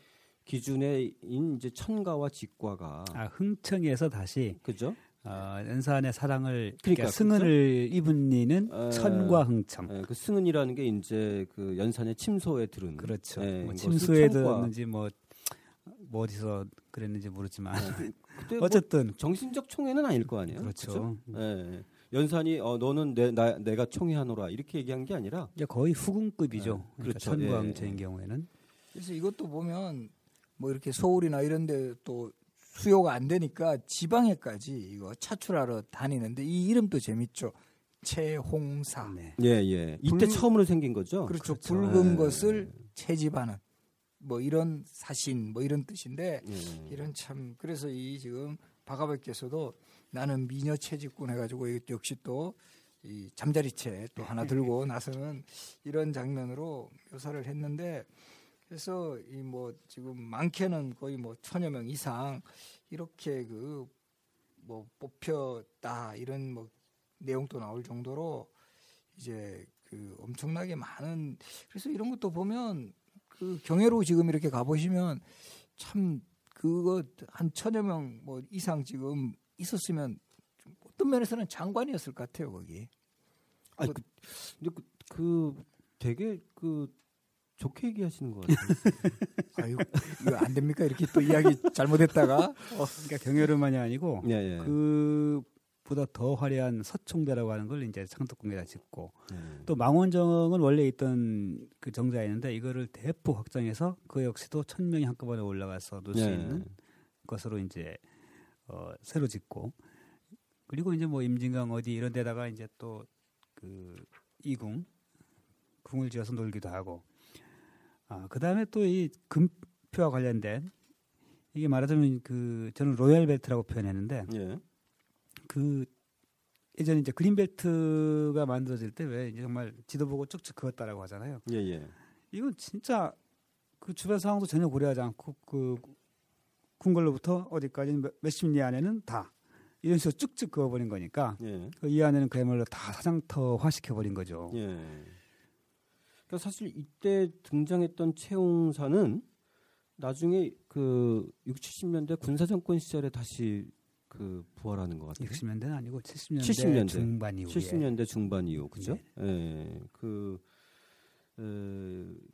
기준에인 이제 천가와 직과가 아, 흥청에서 다시 그죠? 어, 연산의 사랑을 그러니까, 승은을 입은 이는 어, 천과 흥청. 예, 그 승은이라는 게 이제 그 연산의 침소에 들은 그렇죠. 예, 뭐 천과. 들었는지 뭐, 뭐 어디서 그랬는지 모르지만 뭐 어쨌든 정신적 총회는 아닐 거 아니에요. 그렇죠. 그죠? 예. 연산이 어 너는 내 나, 내가 총회하노라 이렇게 얘기한 게 아니라 이제 거의 후궁급이죠. 네, 그러니까 그렇죠. 천과 예. 경우에는 그래서 이것도 보면 뭐 이렇게 서울이나 이런 데 또 수요가 안 되니까 지방에까지 이거 차출하러 다니는데 이 이름도 재밌죠. 채홍사. 네. 예, 예. 이때 불- 처음으로 생긴 거죠. 그렇죠. 그렇죠. 붉은 예. 것을 채집하는 뭐 이런 사신 뭐 이런 뜻인데 예. 이런 참 그래서 이 지금 박아백께서도 나는 미녀 채집꾼 해가지고 이 역시 또 이 잠자리채 또 하나 들고 나서는 이런 장면으로 묘사를 했는데 그래서 이 뭐 지금 많게는 거의 뭐 천여 명 이상 이렇게 그 뭐 뽑혔다 이런 뭐 내용도 나올 정도로 이제 그 엄청나게 많은 그래서 이런 것도 보면 그 경회로 지금 이렇게 가보시면 참 그거 한 천여 명 뭐 이상 지금 있었으면 좀 어떤 면에서는 장관이었을 것 같아요 거기. 아니, 그, 근데 그, 그 되게 그 좋게 얘기하시는 것 같아요. 아유 이거 안 됩니까 이렇게 또 이야기 잘못했다가 그러니까 경혈만이 아니고 예, 예. 그 보다 더 화려한 서총대라고 하는 걸 이제 창덕궁에다 짓고 예. 또 망원정은 원래 있던 그 정자였는데 이거를 대폭 확장해서 그 역시도 천 명이 한꺼번에 올라가서 놀수 예. 있는 것으로 이제 어, 새로 짓고 그리고 이제 뭐 임진강 어디 이런 데다가 이제 또 그 이궁 궁을 지어서 놀기도 하고 아 그다음에 또 이 금표와 관련된 이게 말하자면 그 저는 로얄 벨트라고 표현했는데 예. 그 예전에 이제 그린벨트가 만들어질 때 왜 정말 지도 보고 쭉쭉 그었다라고 하잖아요. 예, 예. 이건 진짜 그 주변 상황도 전혀 고려하지 않고 그 궁궐로부터 어디까지 몇- 몇십 리 안에는 다 이런 식으로 쭉쭉 그어버린 거니까 예. 그이 안에는 그야말로 다 사장터화 시켜버린 거죠. 예. 그러니까 사실 이때 등장했던 채용사는 나중에 그 6, 70년대 군사정권 시절에 다시 그 부활하는 것 같아요. 60년대는 아니고 70년대, 70 년대. 중반 이후에 70년대 중반 이후 그죠? 네. 예. 그 에,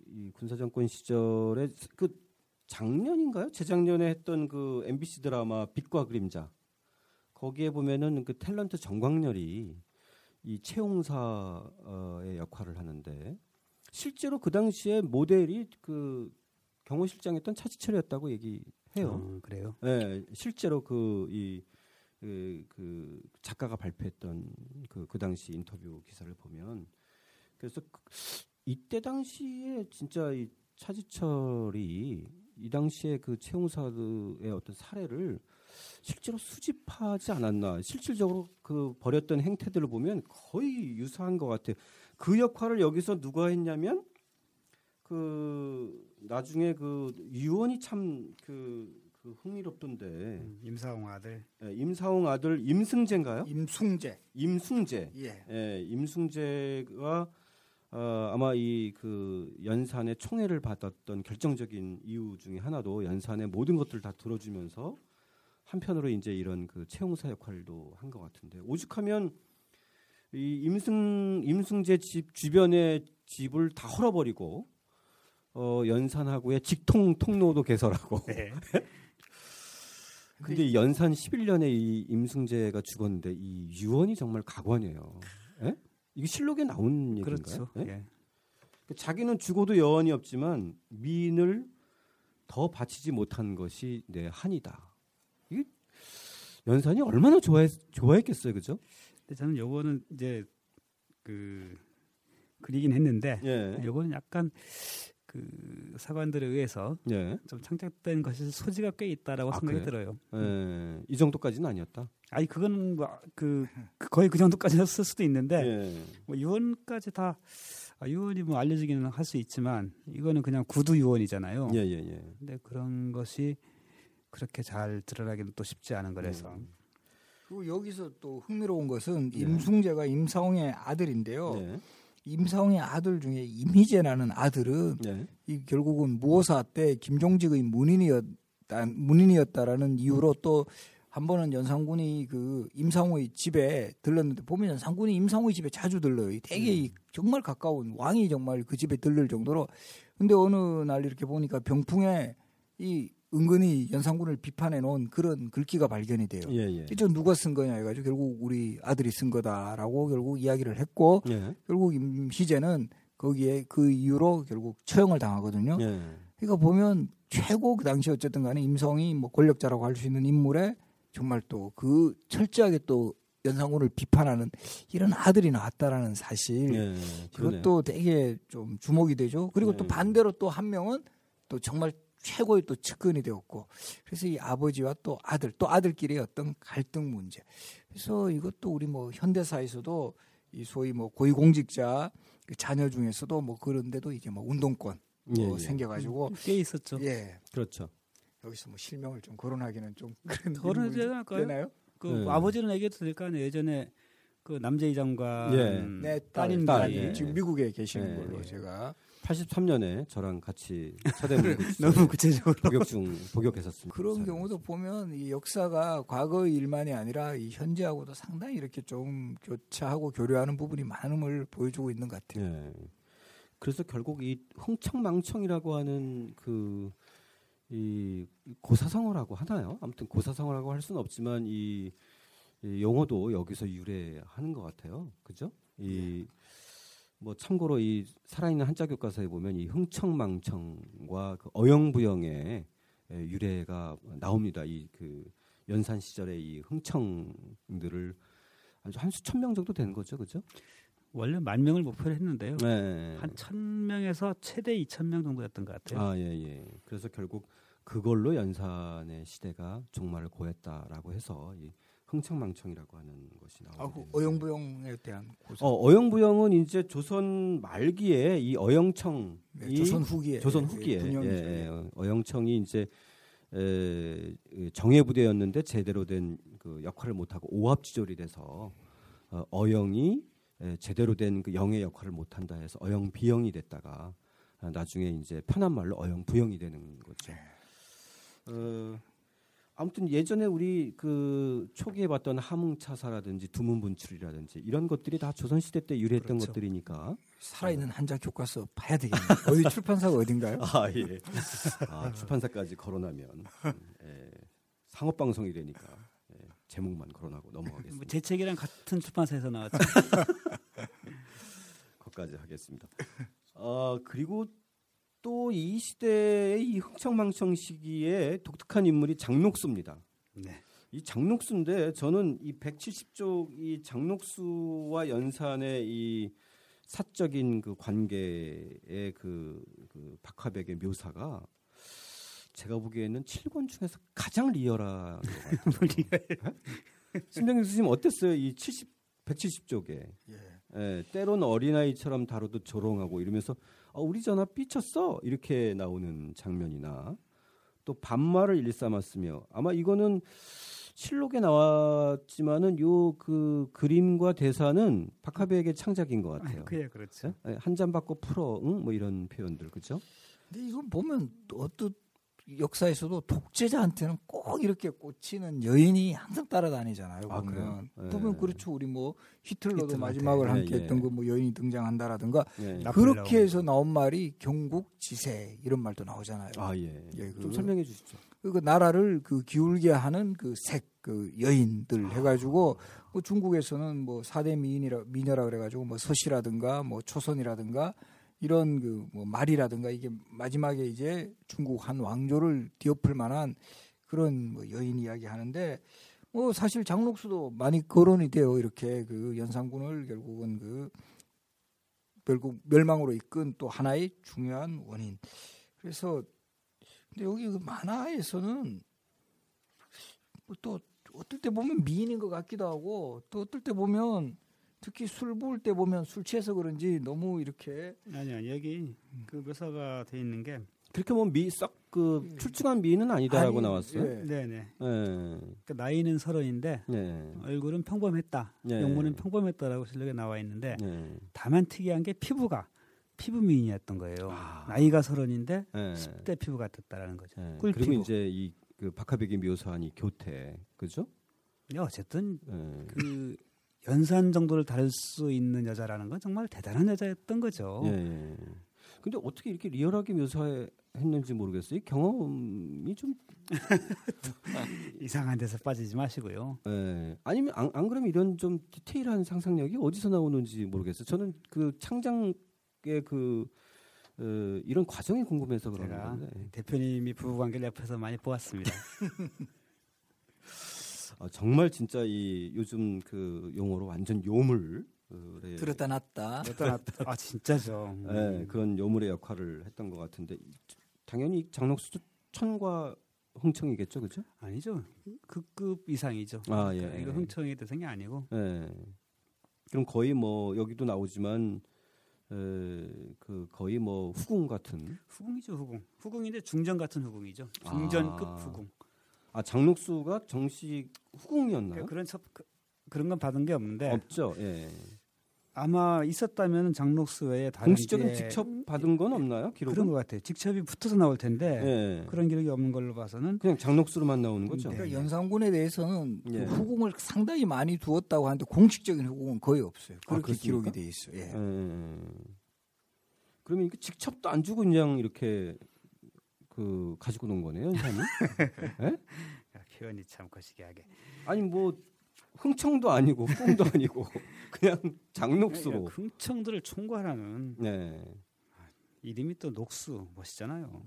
이 군사 정권 시절에 그 작년인가요? 재작년에 했던 그 MBC 드라마 빛과 그림자 거기에 보면은 그 탤런트 정광렬이 이 채용사의 역할을 하는데 실제로 그 당시에 모델이 그 경호실장이었던 차지철이었다고 얘기 해요. 어, 그래요. 예, 실제로 그이 그, 그 작가가 발표했던 그, 그 당시 인터뷰 기사를 보면 그래서 그- 이때 당시에 진짜 이 차지철이 이 당시에 그 채용사의 어떤 사례를 실제로 수집하지 않았나 실질적으로 그 벌였던 행태들을 보면 거의 유사한 것 같아요. 그 역할을 여기서 누가 했냐면 그 나중에 그 유언이 참그 그 흥미롭던데 음, 임사홍 아들. 예, 임사홍 아들 임승재인가요? 임숭재. 임승재. 예. 예, 임승재가 어, 아마 이 그 연산의 총애를 받았던 결정적인 이유 중에 하나도 연산의 모든 것들을 다 들어주면서 한편으로 이제 이런 그 채용사 역할도 한 것 같은데 오죽하면 이 임승 임승재 집 주변의 집을 다 헐어버리고 어, 연산하고의 직통 통로도 개설하고 네. 근데 이 연산 11년에 이 임승재가 죽었는데 이 유언이 정말 가관이에요. 예? 이게 실록에 나온 얘기인가요? 그렇죠. 예? 예. 그 자기는 죽어도 여언이 없지만 미인을 더 바치지 못한 것이 내 한이다. 이게 연산이 얼마나 좋아했, 좋아했겠어요, 그죠? 근데 저는 요거는 이제 그 그리긴 했는데 예, 요거는 약간 그 사관들에 의해서 예, 좀 창작된 것이 소지가 꽤 있다라고 아, 생각이 그래요? 들어요. 예. 이 정도까지는 아니었다. 아니 그거는 뭐그 그 거의 그 정도까지였을 수도 있는데 예, 뭐 유언까지 다 아, 유언이 뭐 알려지기는 할 수 있지만 이거는 그냥 구두 유언이잖아요. 예, 예, 예. 근데 그런 것이 그렇게 잘 드러나기는 또 쉽지 않은 거라서 음. 그리고 여기서 또 흥미로운 것은 네. 임숭재가 임사홍의 아들인데요. 예, 임사홍의 아들 중에 임희재라는 아들은 예, 이 결국은 무오사 때 김종직의 문인이었다 문인이었다라는 이유로 또 한 번은 연산군이 그 임상호의 집에 들렀는데 보면 연산군이 임상호의 집에 자주 들러요. 되게 이 정말 가까운 왕이 정말 그 집에 들를 정도로. 근데 어느 날 이렇게 보니까 병풍에 이 은근히 연산군을 비판해 놓은 그런 글귀가 발견이 돼요. 예, 예. 이저 누가 쓴 거냐 해가지고 결국 우리 아들이 쓴 거다라고 결국 이야기를 했고 예, 결국 임희재는 거기에 그 이유로 결국 처형을 당하거든요. 예. 그러니까 보면 최고 그 당시 어쨌든 간에 임성이 뭐 권력자라고 할 수 있는 인물에 정말 또 그 철저하게 또 연산군을 비판하는 이런 아들이 나왔다라는 사실 예. 이것도 되게 좀 주목이 되죠. 그리고 또 네. 반대로 또 한 명은 또 정말 최고의 또 측근이 되었고 그래서 이 아버지와 또 아들 또 아들끼리의 어떤 갈등 문제 그래서 이것도 우리 뭐 현대사에서도 이 소위 뭐 고위공직자 그 자녀 중에서도 뭐 그런데도 이제 뭐 운동권 예, 뭐 예. 생겨가지고 꽤 있었죠. 예 그렇죠. 여기서 뭐 실명을 좀 거론하기는 좀 그런 거론해도 일이 되나요? 되나요? 그 네. 아버지는 얘기해도 될까 요 예전에 그 남재희 장관 예. 네, 딸인 딸, 예. 지금 미국에 계시는 예, 걸로 예. 제가 83년에 저랑 같이 서대문 너무 구체적으로 복역 중 복역했었습니다. 그런 경우도 보면 이 역사가 과거의 일만이 아니라 이 현재하고도 상당히 이렇게 좀 교차하고 교류하는 부분이 많음을 보여주고 있는 것 같아요. 예. 그래서 결국 이 흥청망청이라고 하는 그 이 고사성어라고 하나요? 아무튼 고사성어라고 할 수는 없지만 이, 이 용어도 여기서 유래하는 것 같아요. 그죠? 이 뭐 참고로 이 살아있는 한자 교과서에 보면 이 흥청망청과 그 어영부영의 예, 유래가 나옵니다. 이 그 연산 시절에 이 흥청들을 아주 한 수천 명 정도 되는 거죠, 그죠? 원래 만 명을 목표로 했는데요. 네. 한천 명에서 최대 이천 명 정도였던 것 같아요. 아, 예, 예. 그래서 결국 그걸로 연산의 시대가 종말을 고했다라고 해서 이 흥청망청이라고 하는 것이 나오게 아, 그 어영부영에 대한 고사. 어, 어영부영은 이제 조선 말기에 이 어영청 네, 이 조선 후기에 조선 예, 후기에. 예, 예, 어, 어영청이 이제 에, 이 정예부대였는데 제대로 된 그 역할을 못하고 오합지졸이 돼서 어, 어영이 에, 제대로 된 그 영의 역할을 못한다 해서 어영 비영이 됐다가 아, 나중에 이제 편한 말로 어영 부영이 되는 거죠. 어, 아무튼 예전에 우리 그 초기에 봤던 함흥차사라든지 두문분출이라든지 이런 것들이 다 조선시대 때 유래했던 그렇죠. 것들이니까 살아있는 한자 교과서 봐야 되겠네요. 어디 출판사가 어딘가요? 아 예. 아, 출판사까지 거론하면 음, 예, 상업 방송이 되니까 예, 제목만 거론하고 뭐 넘어가겠습니다. 제 책이랑 같은 출판사에서 나왔죠. 거기까지 하겠습니다. 어, 그리고 또 이 시대의 이 흥청망청 시기에 독특한 인물이 장록수입니다. 네. 이 장록수인데 저는 이 170쪽 이 장록수와 연산의 이 사적인 그 관계의 그, 그 박화백의 묘사가 제가 보기에는 7권 중에서 가장 리얼한 것 같아요. 신병규 선생님 어땠어요? 이 70, 170쪽에 예. 예, 때론 어린아이처럼 다뤄도 조롱하고 이러면서 어, 우리 전화 삐쳤어 이렇게 나오는 장면이나 또 반말을 일삼았으며 아마 이거는 실록에 나왔지만은 요 그 그림과 대사는 박하백의 창작인 것 같아요. 그예 그렇죠. 한 잔 받고 풀어, 응? 뭐 이런 표현들 그죠? 근데 이건 보면 어떤 역사에서도 독재자한테는 꼭 이렇게 꽂히는 여인이 항상 따라다니잖아요. 아, 보면 그래요? 예. 보면 그렇죠. 우리 뭐 히틀러도 히틀러 마지막을. 함께 예, 했던 예. 거뭐 여인이 등장한다라든가 예. 나- 그렇게. 해서 나온 말이 경국 지세 이런 말도 나오잖아요. 아 예. 예, 좀 그- 설명해 주시죠. 그 나라를 그 기울게 하는 그색 그 여인들 해가지고 뭐 중국에서는 뭐 사대 미인이라 미녀라 그래가지고 뭐 서시라든가 뭐 초선이라든가 이런 그 뭐 말이라든가 이게 마지막에 이제 중국 한 왕조를 뒤엎을 만한 그런 뭐 여인 이야기 하는데 뭐 사실 장록수도 많이 거론이 돼요. 이렇게 그 연산군을 결국은 그 결국 멸망으로 이끈 또 하나의 중요한 원인. 그래서 근데 여기 그 만화에서는 뭐또 어떨 때 보면 미인인 것 같기도 하고 또 어떨 때 보면 특히 술 부을 때 보면 술 취해서 그런지 너무 이렇게 아니 아니 여기 그 묘사가 돼 있는 게 그렇게 뭐 뭐미썩그 출중한 미인은 아니다라고 아니, 나왔어요. 예. 네네. 예. 그러니까 나이는 서른인데 네. 얼굴은 평범했다. 예. 용모는 평범했다라고 실력에 나와 있는데 네. 다만 특이한 게 피부가 피부 미인이었던 거예요. 아. 나이가 서른인데 예. 10대 피부 같았다라는 거죠. 예. 꿀피부. 그리고 이제 이그 박하백이 묘사한 이 교태, 그죠? 근데 어쨌든 예. 그 연산 정도를 다룰 수 있는 여자라는 건 정말 대단한 여자였던 거죠. 예, 예. 근데 어떻게 이렇게 리얼하게 묘사했는지 모르겠어요. 이 경험이 좀 이상한 데서 빠지지 마시고요. 예. 아니면 안, 안 그러면 이런 좀 디테일한 상상력이 어디서 나오는지 모르겠어요. 저는 그 창작의 그 어, 이런 과정이 궁금해서 제가 건데 대표님이 부부 관계를 옆에서 많이 보았습니다. 아, 정말 진짜 이 요즘 그 용어로 완전 요물 의 들었다 놨다 아 진짜죠. 예, 그런 요물의 역할을 했던 것 같은데 당연히 장록수도 천과 흥청이겠죠, 그죠? 아니죠. 극급 이상이죠. 아, 예, 그러니까 이거 예. 흥청의 대상이 아니고 예. 그럼 거의 뭐 여기도 나오지만 에, 그 거의 뭐 후궁 같은 후궁이죠 후궁. 후궁인데 중전 같은 후궁이죠. 중전급 아. 후궁. 아 장록수가 정식 후궁이었나요? 그러니까 그런 첩, 그, 그런 건 받은 게 없는데 없죠. 예. 아마 있었다면 장록수 외에 다른 공식적인 게 직접 받은 건 없나요? 기록은? 그런 것 같아요. 직첩이 붙어서 나올 텐데 예. 그런 기록이 없는 걸로 봐서는 그냥 장록수로만 나오는 거죠. 네. 그러니까 연산군에 대해서는 그 예. 후궁을 상당히 많이 두었다고 하는데 공식적인 후궁은 거의 없어요. 아, 그렇게 그렇습니까? 기록이 돼 있어요. 예. 예. 그러면 이게 직첩도 안 주고 그냥 이렇게 그 가지고 논 거네요, 연산이? 야, 표현이 참 거시기하게. 아니 뭐 흥청도 아니고 후궁도 아니고 그냥. 그러니까 흥청들을 총괄하는 네. 이름이 또 녹수 멋있잖아요.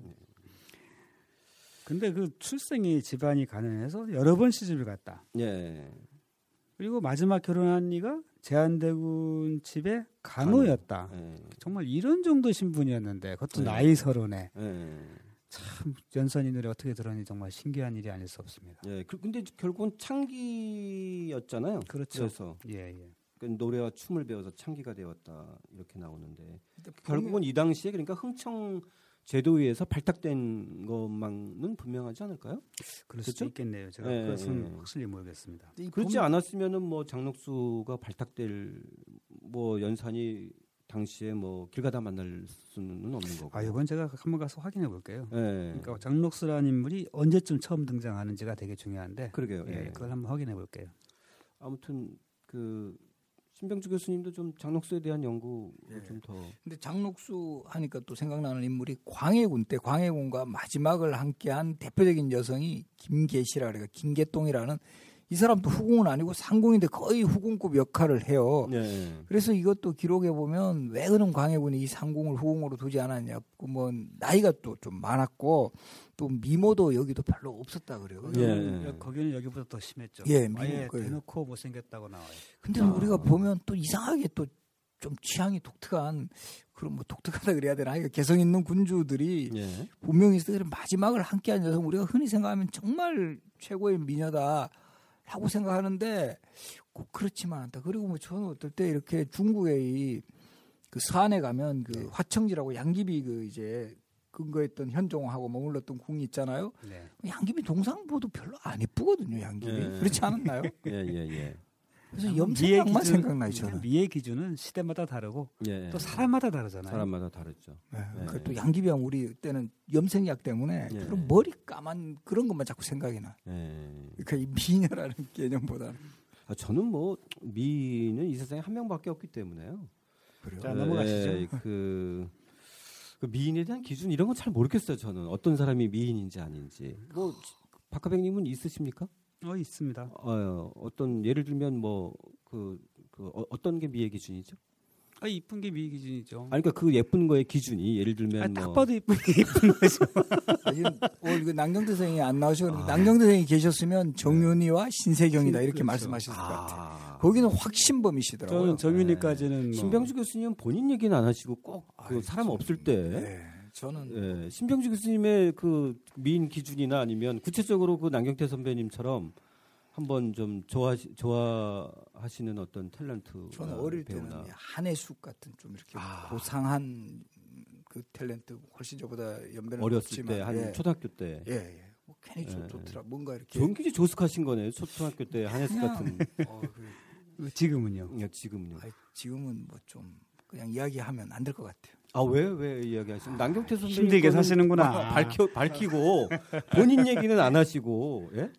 근데 그 출생이 집안이 가난해서 여러 번 시집을 갔다. 예. 그리고 마지막 결혼한 이가 제한대군 집의 간호였다. 예. 정말 이런 정도 신분이었는데 그것도 네. 나이 서른에 예. 참 연선이 노래 어떻게 들었니 정말 신기한 일이 아닐 수 없습니다. 예. 그- 근데 결국은 창기였잖아요. 그렇죠. 그래서 예, 예. 그 노래와 춤을 배워서 창기가 되었다 이렇게 나오는데 결국은 이 당시에 그러니까 흥청 제도위에서 발탁된 것만은 분명하지 않을까요? 그럴 그렇죠? 있겠네요. 제가 예, 그것은 예. 확실히 모르겠습니다. 이 그렇지 보면 않았으면은 뭐 장록수가 발탁될 뭐 연산이 당시에 뭐 길 가다 만날 수는 없는 거고. 아, 이건 제가 한번 가서 확인해 볼게요. 예. 그러니까 장록수라는 인물이 언제쯤 처음 등장하는지가 되게 중요한데 그러게요. 예, 예. 그걸 한번 확인해 볼게요. 아무튼 그 신병주 교수님도 좀 장록수에 대한 연구 예. 좀 더. 근데 장록수 하니까 또 생각나는 인물이 광해군 때 광해군과 마지막을 함께한 대표적인 여성이 김계시라 그래요. 김계똥이라는 이 사람도 후궁은 아니고 상궁인데 거의 후궁급 역할을 해요. 예. 그래서 이것도 기록에 보면 왜 그런 광해군이 이 상궁을 후궁으로 두지 않았냐. 뭐 나이가 또 좀 많았고 또 미모도 여기도 별로 없었다 그래요. 예. 여- 거기는 여기보다 더 심했죠. 예, 아예 거예요. 대놓고 못생겼다고 나와요. 근데 아. 우리가 보면 또 이상하게 또 좀 취향이 독특한 그런 뭐 독특하다 그래야 되나 하여간 개성 있는 군주들이 예. 분명히 있어 마지막을 함께한 여성 우리가 흔히 생각하면 정말 최고의 미녀다 라고 생각하는데 꼭 그렇지만 않다. 그리고 뭐 저는 어떨 때 이렇게 중국의 이그 서안에 가면 그 네. 화청지라고 양귀비 그 이제 근거했던 현종하고 머물렀던 궁이 있잖아요. 네. 양귀비 동상 보도 별로 안 예쁘거든요. 양귀비 예. 그렇지 않았나요? 예, 예, 예. 그래서 미의 염색약만 기준- 생각나요 저는. 미의 기준은 시대마다 다르고 예. 또 사람마다 다르잖아요. 사람마다 다르죠. 네. 예. 그또 양귀비하고 우리 때는 염색약 때문에 예. 그런 머리 까만 그런 것만 자꾸 생각이 나. 예. 그러니까 이 미녀라는 개념보다는 아, 저는 뭐 미는 이 세상에 한 명밖에 없기 때문에요. 그래요. 자, 넘어가시죠. 예, 그, 그 미인에 대한 기준 이런 건 잘 모르겠어요. 저는 어떤 사람이 미인인지 아닌지. 뭐 박하백님은 있으십니까? 어 있습니다. 어, 어떤 예를 들면 뭐그그 어, 어떤 게 미의 기준이죠? 아 이쁜 게 미의 기준이죠. 아니 그러니까 그 예쁜 거의 기준이 예를 들면 아니, 딱 뭐 봐도 이쁜 게 이쁜 거죠. 아, 지금 오늘 그 남경대 선생이 안 나오시고 남경대 선생이 계셨으면 정윤이와 신세경이다 이렇게 그렇죠. 말씀하셨을 것 같아요. 아, 거기는 확 신범이시더라고요. 저는 정윤이까지는 뭐 신병주 교수님은 본인 얘기는 안 하시고 꼭그 아이, 사람 좀, 없을 때 네, 저는 예, 신병주 교수님의 그 미인 기준이나 아니면 구체적으로 그 남경태 선배님처럼 한번 좀 좋아하시, 좋아하시는 어떤 탤런트 저는 어릴 때는 배우나 한혜숙 같은 좀 이렇게 아. 고상한 그 탤런트 훨씬 저보다 연배는 어렸을 높지만, 때한 예, 초등학교 때 예, 예. 뭐 괜히 좋, 예. 좋더라. 뭔가 이렇게 좋은 굉장히 조숙하신 거네요. 초등학교 때 한혜숙 같은 어, 그, 지금은요. 야, 지금은요. 아이, 지금은 뭐 좀 그냥 이야기하면 안 될 것 같아요. 아왜왜 이야기하시면 남경태 선배님 힘들게 사시는구나. 밝혀 밝히고 본인 얘기는 안 하시고 예?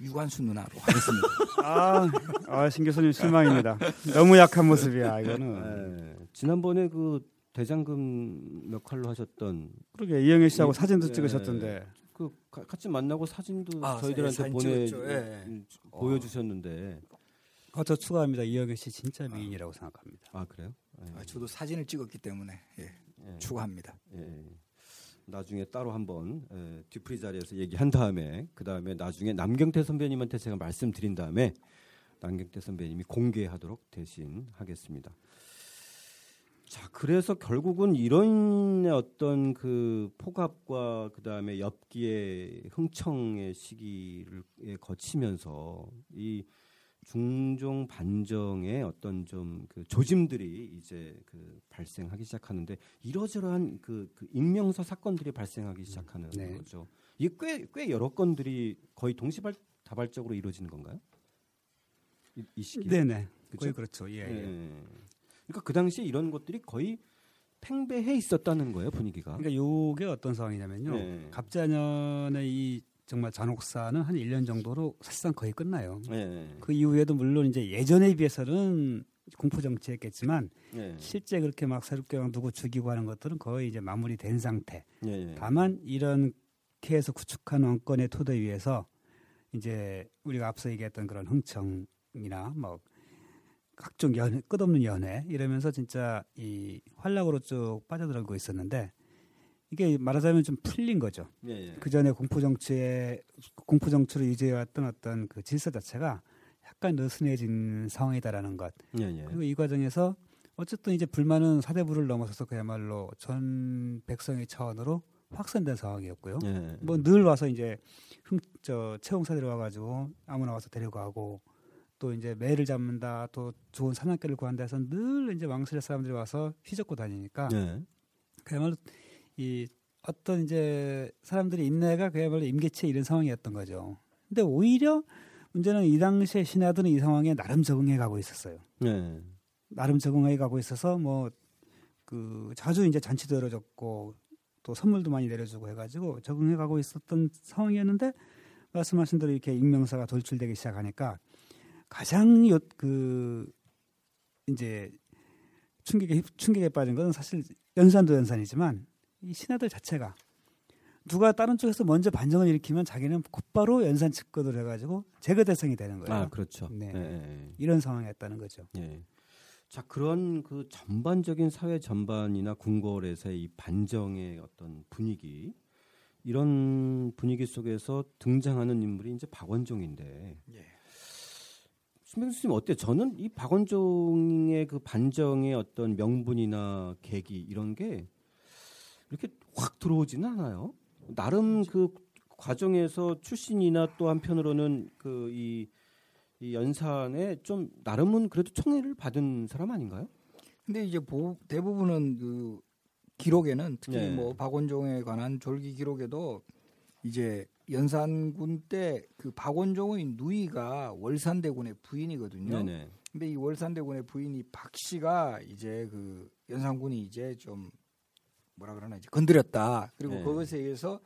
유관수 누나로 하겠습니다. 아, 아, 신 교수님 실망입니다. 너무 약한 모습이야 이거는. 예. 지난번에 그 대장금 역할로 하셨던 그러게 이영애 씨하고 예, 사진도 예. 찍으셨던데. 그 가- 같이 만나고 사진도 아, 저희들한테 사진 보내. 예, 예. 음, 보여주셨는데 어, 저 추가합니다. 이영애 씨 진짜 미인이라고 생각합니다. 아 그래요? 예. 아, 저도 사진을 찍었기 때문에 예, 예. 추가합니다. 예. 나중에 따로 한번 예, 뒤풀이 자리에서 얘기한 다음에 그 다음에 나중에 남경태 선배님한테 제가 말씀드린 다음에 남경태 선배님이 공개하도록 대신 하겠습니다. 자, 그래서 결국은 이런 어떤 그 포갑과 그 다음에 엽기의 흥청의 시기를 예, 거치면서 이 중종 반정의 어떤 좀 그 조짐들이 이제 그 발생하기 시작하는데 이러저러한 그, 그 익명서 사건들이 발생하기 시작하는 네. 거죠. 이게 꽤, 꽤 여러 건들이 거의 동시다발적으로 이루어지는 건가요? 이, 이 시기. 네네. 그죠? 거의 그렇죠. 예, 예. 예. 그러니까 그 당시에 이런 것들이 거의 팽배해 있었다는 거예요 분위기가. 그러니까 요게 어떤 상황이냐면요. 네. 갑자년의 이 정말 잔혹사는 한 1년 정도로 사실상 거의 끝나요. 예. 그 이후에도 물론 이제 예전에 비해서는 공포 정치했겠지만 예. 실제 그렇게 막 새롭게 막 누구 죽이고 하는 것들은 거의 이제 마무리된 상태. 예. 예. 다만 이렇게 해서 구축한 왕권의 토대 위에서 이제 우리가 앞서 얘기했던 그런 흥청이나 뭐 각종 연회, 끝없는 연회 이러면서 진짜 이 활락으로 쭉 빠져들고 있었는데 이게 말하자면 좀 풀린 거죠. 예. 예. 그 전에 공포 정치에 공포 정치로 유지해왔던 어떤 그 질서 자체가 약간 느슨해진 상황이다라는 것. 예. 예. 그리고 이 과정에서 어쨌든 이제 불만은 사대부를 넘어서서 그야말로 전 백성의 차원으로 확산된 상황이었고요. 예. 뭐늘 와서 이제 흠저 채용사들이 와가지고 아무나 와서 데려가고 또 이제 매를 잡는다 또 좋은 사냥개를 구한다 해서 늘 이제 왕실의 사람들이 와서 휘젓고 다니니까 예. 그야말로 이 어떤 이제 사람들이 인내가 그야말로 임계치에 이른 상황이었던 거죠. 근데 오히려 문제는 이 당시에 신하들은 이 상황에 나름 적응해 가고 있었어요. 예. 나름 적응해 가고 있어서 뭐 그 자주 이제 잔치도 열어줬고 또 선물도 많이 내려주고 해가지고 적응해 가고 있었던 상황이었는데 말씀하신 대로 이렇게 익명사가 돌출되기 시작하니까 가장 요, 그 이제 충격에 휩- 충격에 빠진 것은 사실 연산도 연산이지만 이 신하들 자체가 누가 다른 쪽에서 먼저 반정을 일으키면 자기는 곧바로 연산 측근을 해가지고 제거 대상이 되는 거예요. 아 그렇죠. 네. 예, 예. 이런 상황이었다는 거죠. 예. 자 그런 그 전반적인 사회 전반이나 궁궐에서의 이 반정의 어떤 분위기 이런 분위기 속에서 등장하는 인물이 이제 박원종인데 예. 신병수 님 어때? 요 저는 이 박원종의 그 반정의 어떤 명분이나 계기 이런 게 이렇게 확 들어오지는 않아요. 나름 그 과정에서 출신이나 또 한편으로는 그 이 이 연산에 좀 나름은 그래도 청해를 받은 사람 아닌가요? 근데 이제 보- 대부분은 그 기록에는 특히 네. 뭐 박원종에 관한 졸기 기록에도 이제 연산군 때 그 박원종의 누이가 월산대군의 부인이거든요. 네네. 근데 이 월산대군의 부인이 박 씨가 이제 그 연산군이 이제 좀 뭐라 그러나 이제 건드렸다. 그리고 네. 그것에 의해서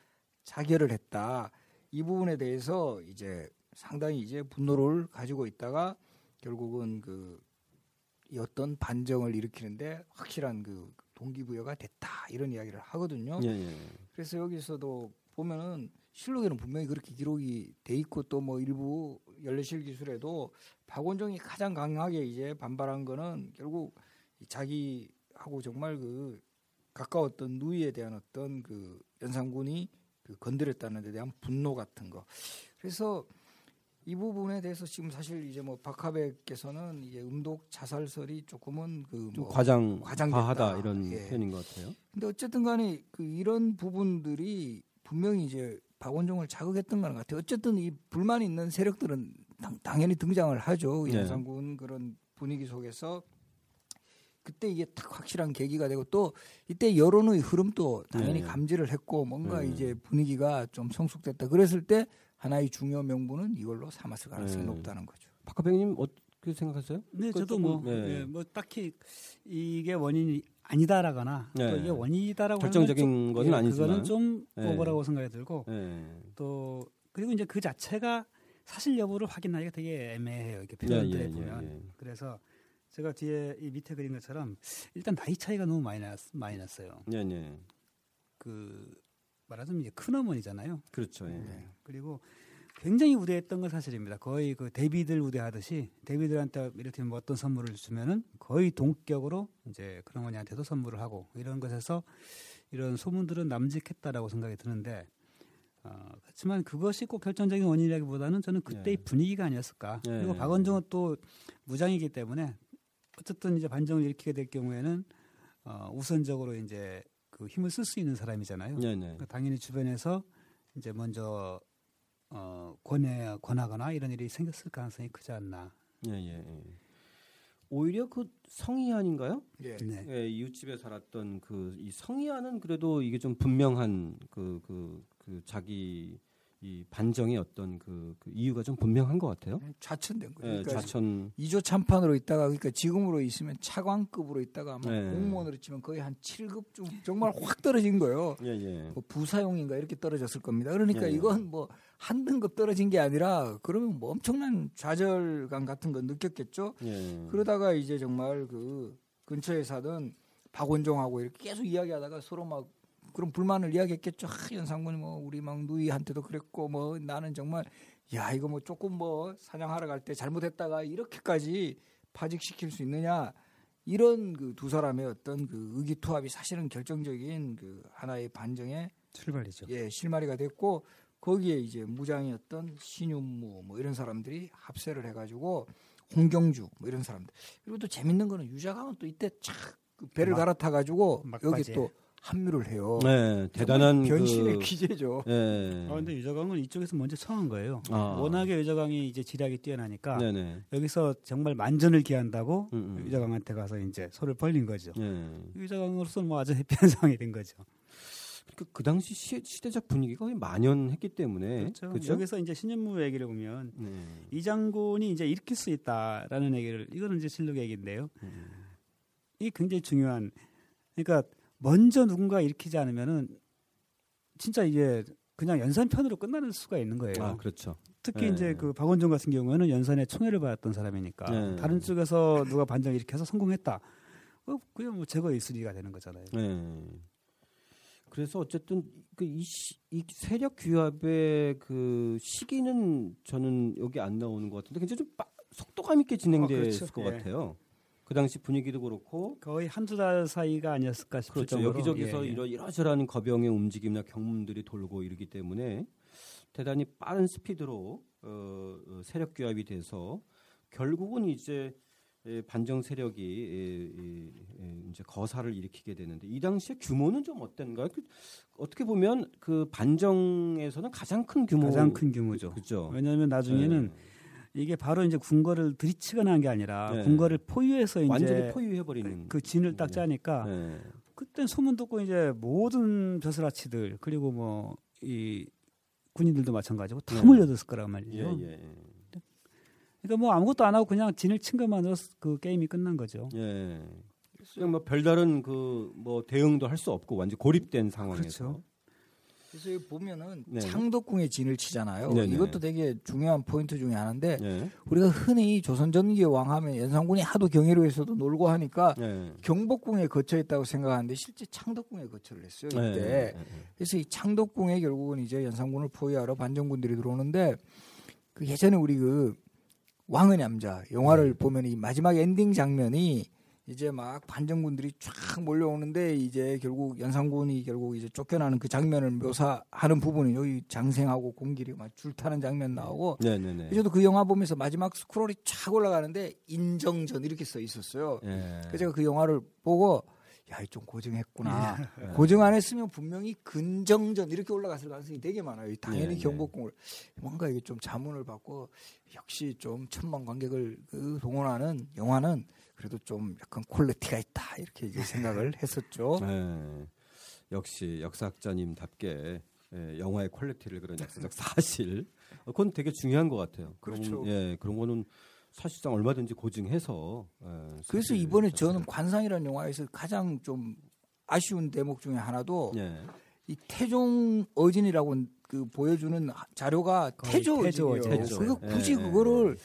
자결을 했다. 이 부분에 대해서 이제 상당히 이제 분노를 가지고 있다가 결국은 그이 어떤 반정을 일으키는데 확실한 그 동기부여가 됐다 이런 이야기를 하거든요. 예, 예. 그래서 여기서도 보면은 실록에는 분명히 그렇게 기록이 돼 있고 또 뭐 일부 연례실 기술에도 박원종이 가장 강하게 이제 반발한 거는 결국 이 자기하고 정말 그 가까웠던 누이에 대한 어떤 그 연산군이 그 건드렸다는 데 대한 분노 같은 거. 그래서 이 부분에 대해서 지금 사실 이제 뭐 박하백께서는 이제 음독 자살설이 조금은 그좀뭐 과장 과장됐다. 과하다 이런 예. 표현인 것 같아요. 근데 어쨌든 간에 그 이런 부분들이 분명히 이제 박원종을 자극했던 것 같아요. 어쨌든 이 불만 있는 세력들은 당, 당연히 등장을 하죠. 네. 연산군 그런 분위기 속에서 그때 이게 딱 확실한 계기가 되고 또 이때 여론의 흐름도 당연히 네. 감지를 했고 뭔가 네. 이제 분위기가 좀 성숙됐다. 그랬을 때 하나의 중요 명분은 이걸로 삼았을 가능성이 네. 높다는 거죠. 박하백님 어떻게 생각하세요? 네, 그 저도 조금, 뭐, 네. 예, 뭐 딱히 이게 원인이 아니다라거나 네. 또 이게 원인이다라고 결정적인 좀- 것은 예, 아니지만. 그거는 좀 네. 오버라고 생각이 들고 예. 또 그리고 이제 그 자체가 사실 여부를 확인하기가 되게 애매해요. 이렇게 예, 표현들에 예, 보면 예, 예. 그래서 제가 뒤에 이 밑에 그린 것처럼 일단 나이 차이가 너무 많이 났 많이 났어요. 예, 예. 그 말하자면 이제 큰 어머니잖아요. 그렇죠. 예. 네. 그리고 굉장히 우대했던 건 사실입니다. 거의 그 데뷔들 우대하듯이 데뷔들한테 이렇게 뭐 어떤 선물을 주면은 거의 동격으로 이제 그런 어머니한테도 선물을 하고 이런 것에서 이런 소문들은 남직했다라고 생각이 드는데 어, 그렇지만 그것이 꼭 결정적인 원인이라기보다는 저는 그때의 네. 분위기가 아니었을까. 네. 그리고 박원종은 또 무장이기 때문에 어쨌든 이제 반정을 일으키게 될 경우에는 어, 우선적으로 이제 그 힘을 쓸 수 있는 사람이잖아요. 예, 예. 그러니까 당연히 주변에서 이제 먼저 어, 권해 권하거나 이런 일이 생겼을 가능성이 크지 않나. 예, 예, 예. 오히려 그 성희안인가요? 예. 네. 예, 이웃집에 살았던 그 이 성희안은 그래도 이게 좀 분명한 그그그 자기 이 반정의 어떤 그, 그 이유가 좀 분명한 것 같아요. 좌천된 거예요. 예, 그러니까 좌천. 2조 참판으로 있다가 그러니까 지금으로 있으면 차관급으로 있다가 아마 네. 공무원으로 치면 거의 한 7급 중 정말 확 떨어진 거예요. 예, 예. 뭐 부사용인가 이렇게 떨어졌을 겁니다. 그러니까 네. 이건 뭐 한 등급 떨어진 게 아니라 그러면 뭐 엄청난 좌절감 같은 거 느꼈겠죠. 예. 그러다가 이제 정말 그 근처에 사던 박원종하고 이렇게 계속 이야기하다가 서로 막 그런 불만을 이야기했겠죠. 아, 연상군이 뭐 우리 막 누이한테도 그랬고 뭐 나는 정말 야 이거 뭐 조금 뭐 사냥하러 갈 때 잘못했다가 이렇게까지 파직시킬 수 있느냐 이런 그 두 사람의 어떤 그 의기투합이 사실은 결정적인 그 하나의 반정의 출발이죠. 예 실마리가 됐고 거기에 이제 무장이었던 신윤무 뭐 이런 사람들이 합세를 해가지고 홍경주 뭐 이런 사람들 그리고 또 재밌는 거는 유자강은 또 이때 착 그 배를 막- 갈아타가지고 막바지에. 여기 또 합류를 해요. 네, 대단한 정말 변신의 그, 기제죠. 예. 아, 근데 유자강은 이쪽에서 먼저 청한 거예요. 아. 워낙에 유자강이 이제 지략이 뛰어나니까 네네. 여기서 정말 만전을 기한다고 음, 음. 유자강한테 가서 이제 소를 벌린 거죠. 예. 유자강으로서는 뭐 아주 해피한 상황이 된 거죠. 그, 그 당시 시, 시대적 분위기가 거의 만연했기 때문에 그렇죠. 그죠? 여기서 이제 신현무 얘기를 보면 네. 이 장군이 이제 일으킬 수 있다라는 얘기를 이거는 이제 실록 얘기인데요. 음. 이게 굉장히 중요한. 그러니까 먼저 누군가 일으키지 않으면은 진짜 이게 그냥 연산편으로 끝나는 수가 있는 거예요. 아 그렇죠. 특히 네. 이제 그 박원종 같은 경우에는 연산에 총애를 받았던 사람이니까 네. 다른 쪽에서 누가 반정 일으켜서 성공했다. 어, 그냥 뭐 제거 이수리가 되는 거잖아요. 네. 그래서 어쨌든 그이 이 세력 규합의 그 시기는 저는 여기 안 나오는 것 같은데 굉장히 좀 빠, 속도감 있게 진행됐을 어, 그렇죠. 것 예. 같아요. 그 당시 분위기도 그렇고 거의 한두 달 사이가 아니었을까 싶을 그렇죠. 정도로 여기저기서 예, 예. 이러 이러저러한 거병의 움직임이나 경문들이 돌고 이러기 때문에 대단히 빠른 스피드로 어, 어, 세력 규합이 돼서 결국은 이제 예, 반정 세력이 예, 예, 예, 이제 거사를 일으키게 되는데 이 당시에 규모는 좀 어땠는가요? 그, 어떻게 보면 그 반정에서는 가장 큰 규모 가장 큰 규모죠. 그죠. 왜냐하면 나중에는 예. 이게 바로 이제 궁궐을 들이치거나 한 게 아니라 네. 궁궐을 포위해서 이제 완전히 포위해 버리는 그 진을 딱 네. 짜니까 네. 그때 소문 듣고 이제 모든 벼슬아치들 그리고 뭐 이 군인들도 마찬가지고 다 네. 몰려들었을 거란 말이죠. 예, 예, 그러니까 뭐 아무것도 안 하고 그냥 진을 친 것만으로 그 게임이 끝난 거죠. 예. 예. 그냥 뭐 별다른 그 뭐 대응도 할 수 없고 완전 고립된 상황에서. 그렇죠. 그래서 여기 보면은 네. 창덕궁에 진을 치잖아요. 네네. 이것도 되게 중요한 포인트 중에 하나인데 예. 우리가 흔히 조선 전기 왕 하면 연산군이 하도 경의로에서도 놀고 하니까 예. 경복궁에 거쳐 있다고 생각하는데 실제 창덕궁에 거처를 했어요 이때. 예, 예, 예. 그래서 이 창덕궁에 결국은 이제 연산군을 포위하러 반정군들이 들어오는데 그 예전에 우리 그 왕의 남자 영화를 네. 보면 이 마지막 엔딩 장면이 이제 막 반정군들이 쫙 몰려오는데 이제 결국 연산군이 결국 이제 쫓겨나는 그 장면을 묘사하는 부분이 여기 장생하고 공길이 막 줄타는 장면 나오고 네, 네, 네. 저도 그 영화 보면서 마지막 스크롤이 쫙 올라가는데 인정전 이렇게 써 있었어요. 예. 그래서 제가 그 영화를 보고 야, 이좀 고증했구나. 예. 고증 안 했으면 분명히 근정전 이렇게 올라갔을 가능성이 되게 많아요. 당연히 예, 예. 경복궁을 뭔가 이게 좀 자문을 받고 역시 좀 천만 관객을 그 동원하는 영화는 그래도 좀 약간 quality가 있다 이렇게 생각을 했었죠. 예. 역시 역사학자님답게 예, 영화의 quality를 그런 역사적 사실 어, 그건 되게 중요한 것 같아요. 그런, 그렇죠. 예, 그런 거는 사실상 얼마든지 고증해서. 예, 그래서 이번에 저는 관상이라는 영화에서 가장 좀 아쉬운 대목 중에 하나도 예. 이 태종 어진이라고 그 보여주는 자료가 태조 태조 어진이에요. 어진. 그거 예, 굳이 예, 그거를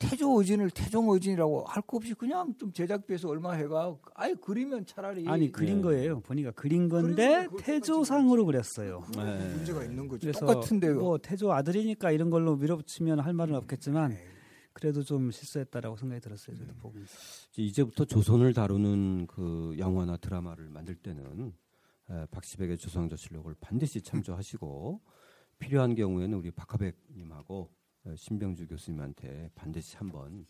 태조 어진을 태종 어진이라고 할 거 없이 그냥 좀 제작비에서 얼마 해가 아예 그리면 차라리 아니 그린 예. 거예요. 보니까 그린 건데 태조상으로 그렸어요. 문제가 있는 거죠. 그래서 똑같은데 뭐 태조 아들이니까 이런 걸로 밀어붙이면 할 말은 없겠지만 네. 그래도 좀 실수했다라고 생각이 들었어요. 저도 보면서. 이제 이제부터 조선을 다루는 그 영화나 드라마를 만들 때는 에, 박시백의 조선조실록을 반드시 참조하시고 필요한 경우에는 우리 박하백님하고 에, 신병주 교수님한테 반드시 한번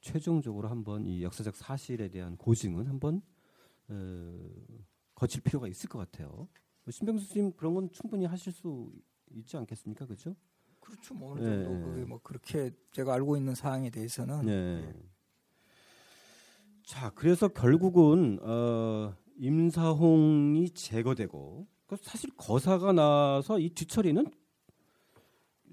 최종적으로 한번 이 역사적 사실에 대한 고증은 한번 에, 거칠 필요가 있을 것 같아요. 뭐 신병주 교수님 그런 건 충분히 하실 수 있지 않겠습니까, 그렇죠? 그렇죠. 뭐 어느 예, 정도 예. 그게 뭐 그렇게 제가 알고 있는 사항에 대해서는 네. 자, 그래서 결국은 어, 임사홍이 제거되고 그 사실 거사가 나서 이 뒤처리는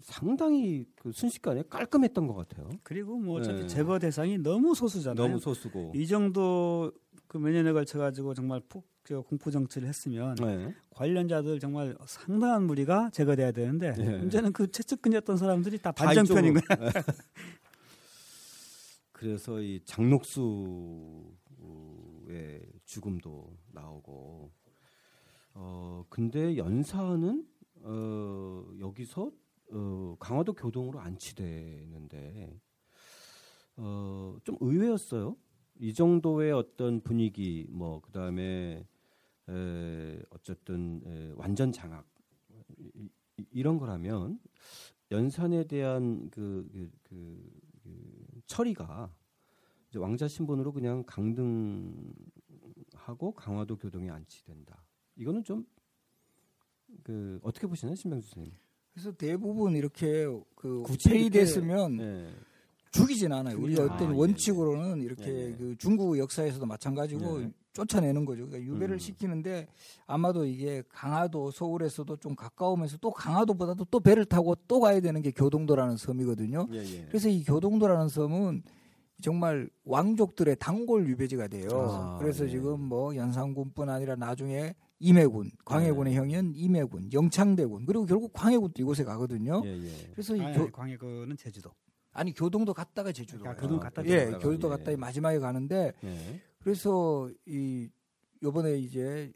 상당히 그 순식간에 깔끔했던 것 같아요. 그리고 뭐 어차피 네. 제거 대상이 너무 소수잖아요. 너무 소수고. 이 정도 그 몇 년에 걸쳐 가지고 정말 푹저 공포 정치를 했으면 네. 관련자들 정말 상당한 무리가 제거돼야 되는데 네. 문제는 그 채찍근이었던 사람들이 다다 반정편인 거야. 그래서 이 장록수의 죽음도 나오고 어 근데 연사는 어 여기서 어 강화도 교동으로 안치되는데 어 좀 의외였어요. 이 정도의 어떤 분위기 뭐 그다음에 에 어쨌든 에, 완전 장악 이- 이- 이런 거라면 연산에 대한 그, 그, 그, 그 처리가 이제 왕자 신분으로 그냥 강등하고 강화도 교동에 안치된다. 이거는 좀 그 어떻게 보시나요, 신명수 선생님? 그래서 대부분 이렇게 그 폐위됐으면 네. 죽이진 않아요. 우리가 죽이지 어떤 않아요. 원칙으로는 이렇게 네, 네. 그 중국 역사에서도 마찬가지고 네. 쫓아내는 거죠. 그러니까 유배를 음. 시키는데 아마도 이게 강화도 서울에서도 좀 가까우면서 또 강화도보다도 또 배를 타고 또 가야 되는 게 교동도라는 섬이거든요. 예, 예. 그래서 이 교동도라는 섬은 정말 왕족들의 단골 유배지가 돼요. 아, 그래서 예. 지금 뭐 연산군뿐 아니라 나중에 임해군, 광해군의 네. 형인 임해군, 영창대군 그리고 결국 광해군도 이곳에 가거든요. 예, 예. 그래서 이 아니, 교, 광해군은 제주도. 아니 교동도 갔다가 제주도 아, 가요. 교동 아, 갔다 예, 갔다가, 교동도 예. 갔다 마지막에 가는데 예. 그래서 이 요번에 이제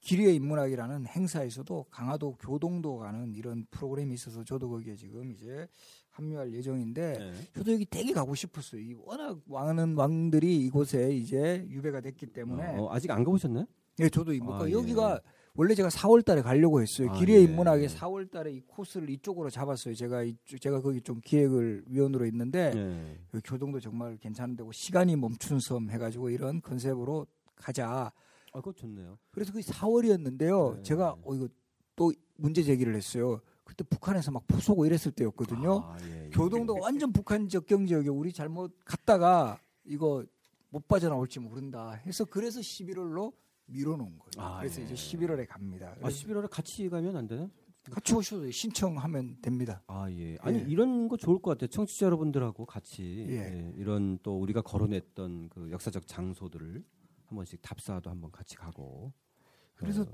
기리의 인문학이라는 행사에서도 강화도 교동도 가는 이런 프로그램이 있어서 저도 거기에 지금 이제 합류할 예정인데 예. 저도 여기 되게 가고 싶었어요. 이 워낙 많은 왕들이 이곳에 이제 유배가 됐기 때문에 어, 아직 안 가보셨나요? 예, 저도 이 뭐, 아, 예. 여기가 원래 제가 4월달에 가려고 했어요. 아, 기리의 예. 인문학에 4월달에 이 코스를 이쪽으로 잡았어요. 제가 이쪽 제가 거기 좀 기획을 위원으로 있는데 예. 교동도 정말 괜찮은 데고 시간이 멈춘 섬 해가지고 이런 컨셉으로 가자. 아, 그거 좋네요. 그래서 그게 4월이었는데요. 네. 제가 어 이거 또 문제 제기를 했어요. 그때 북한에서 막 부쏘고 이랬을 때였거든요. 아, 예, 예. 교동도 완전 북한적 경제역에 우리 잘못 갔다가 이거 못 빠져나올지 모른다 해서 그래서 11월로 밀어놓은 거예요. 아, 그래서 예. 이제 11월에 갑니다. 아, 그래서 11월에 같이 가면 안 되나? 같이 오셔도 신청하면 됩니다. 아, 예. 아니, 예. 이런 거 좋을 것 같아요. 청취자 여러분들하고 같이 예. 예, 이런 또 우리가 거론했던 그 역사적 장소들을 한 번씩 답사도 한번 같이 가고. 그래서 어,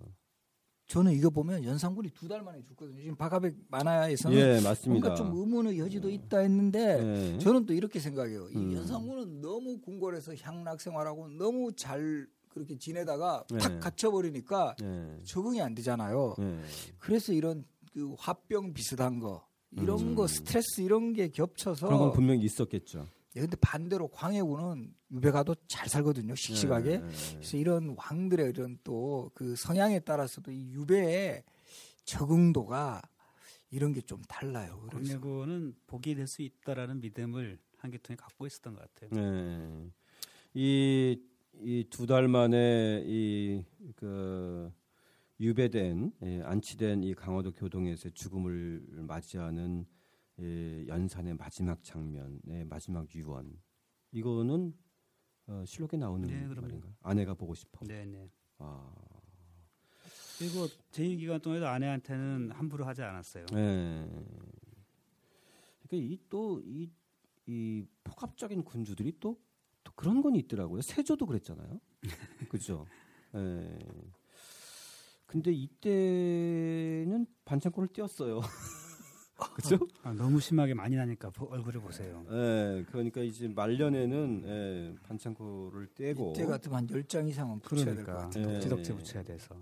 저는 이거 보면 연산군이 두 달 만에 죽거든요. 지금 박하백 만화에서는 예, 맞습니다. 뭔가 좀 의문의 여지도 있다 했는데 예. 저는 또 이렇게 생각해요. 이 음. 연산군은 너무 궁궐에서 향락 생활하고 너무 잘 그렇게 지내다가 네. 탁 갇혀버리니까 예. 적응이 안 되잖아요. 예. 그래서 이런 그 화병 비슷한 거 이런 음. 거 스트레스 이런 게 겹쳐서 그런 건 분명히 있었겠죠. 예, 근데 반대로 광해군은 유배가도 잘 살거든요. 씩씩하게. 예, 예, 예. 그래서 이런 왕들의 이런 또 그 성향에 따라서도 이 유배의 적응도가 이런 게 좀 달라요. 광해군은 복이 될 수 있다라는 믿음을 한계통에 갖고 있었던 것 같아요. 네. 이, 이 두 달 만에 이, 그, 유배된, 예, 안치된 이 강화도 교동에서의 죽음을 맞이하는 예, 연산의 마지막 장면, 의 마지막 유언. 이거는 어, 실록에 나오는 네. 말인가요? 아내가 보고 싶어. 네네. 아, 그리고 재임 기간 동안에도 아내한테는 함부로 하지 않았어요. 네. 그러니까 이또이이 폭압적인 군주들이 또, 또 그런 건 있더라고요. 세조도 그랬잖아요. 그죠? 예. 근데 이때는 반창고를 띄었어요. 그죠? 아, 너무 심하게 많이 나니까 보- 얼굴을 보세요. 예. 그러니까 이제 말년에는 예, 반창고를 떼고 이때 같으면 한 10장 이상은 붙여야 될것 그러니까 같아요. 예. 지덕제 붙여야 돼서.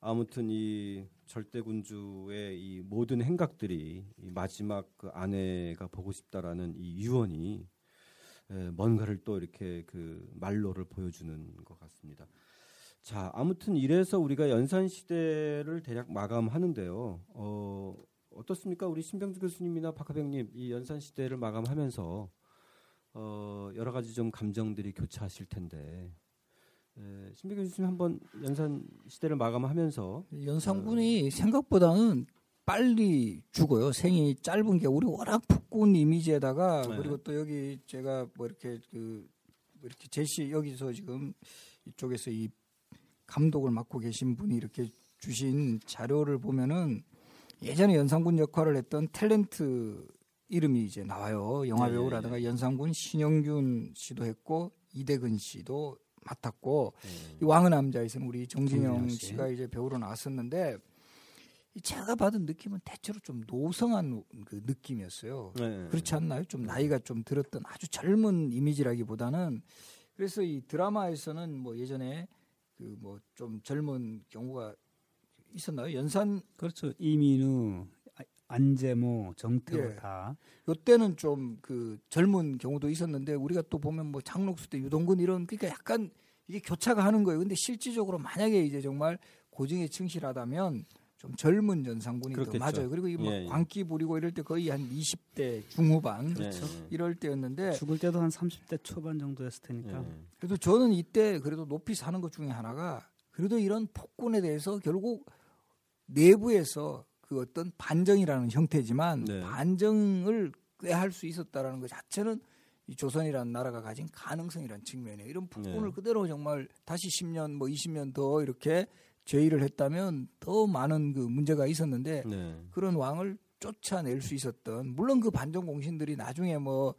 아무튼 이 절대군주의 이 모든 행각들이 이 마지막 그 아내가 보고 싶다라는 이 유언이 에, 뭔가를 또 이렇게 그 말로를 보여주는 것 같습니다. 자, 아무튼 이래서 우리가 연산 시대를 대략 마감하는데요. 어, 어떻습니까, 우리 신병주 교수님이나 박하병님 이 연산 시대를 마감하면서 어, 여러 가지 좀 감정들이 교차하실 텐데. 에, 신병주 교수님 한번 연산 시대를 마감하면서 연산군이 생각보다는 빨리 죽어요. 생이 짧은 게 우리 워낙 폭군 이미지에다가 네. 그리고 또 여기 제가 뭐 이렇게 그뭐 이렇게 제시 여기서 지금 이쪽에서 이 감독을 맡고 계신 분이 이렇게 주신 자료를 보면은 예전에 연산군 역할을 했던 탤런트 이름이 이제 나와요. 영화 네, 배우라든가 연산군 신영균 씨도 했고 이대근 씨도 맡았고 이 왕의 남자에서는 우리 정진영 씨. 씨가 이제 배우로 나왔었는데 이 제가 받은 느낌은 대체로 좀 노성한 그 느낌이었어요. 네. 그렇지 않나요? 좀 나이가 좀 들었던 아주 젊은 이미지라기보다는 그래서 이 드라마에서는 뭐 예전에 그 뭐 좀 젊은 경우가 있었나요? 연산 그렇죠. 이민우, 아- 안재모, 정태호 예. 다 요때는 좀 그 젊은 경우도 있었는데 우리가 또 보면 뭐 장록수 때 유동근 이런 그러니까 약간 이게 교차가 하는 거예요. 근데 실질적으로 만약에 이제 정말 고증에 충실하다면 좀 젊은 연상군이 더 그렇겠죠. 맞아요. 그리고 이막 예, 예. 광기 부리고 이럴 때 거의 한 20대 중후반 그렇죠. 이럴 때였는데 죽을 때도 한 30대 초반 정도였을 테니까. 네. 그래도 저는 이때 그래도 높이 사는 것 중에 하나가 그래도 이런 폭군에 대해서 결국 내부에서 그 어떤 반정이라는 형태지만 네. 반정을 꾀할 수 있었다라는 것 자체는 이 조선이라는 나라가 가진 가능성이라는 측면에 이런 폭군을 네. 그대로 정말 다시 10년 뭐 20년 더 이렇게 제의를 했다면 더 많은 그 문제가 있었는데 네. 그런 왕을 쫓아낼 수 있었던 물론 그 반정 공신들이 나중에 뭐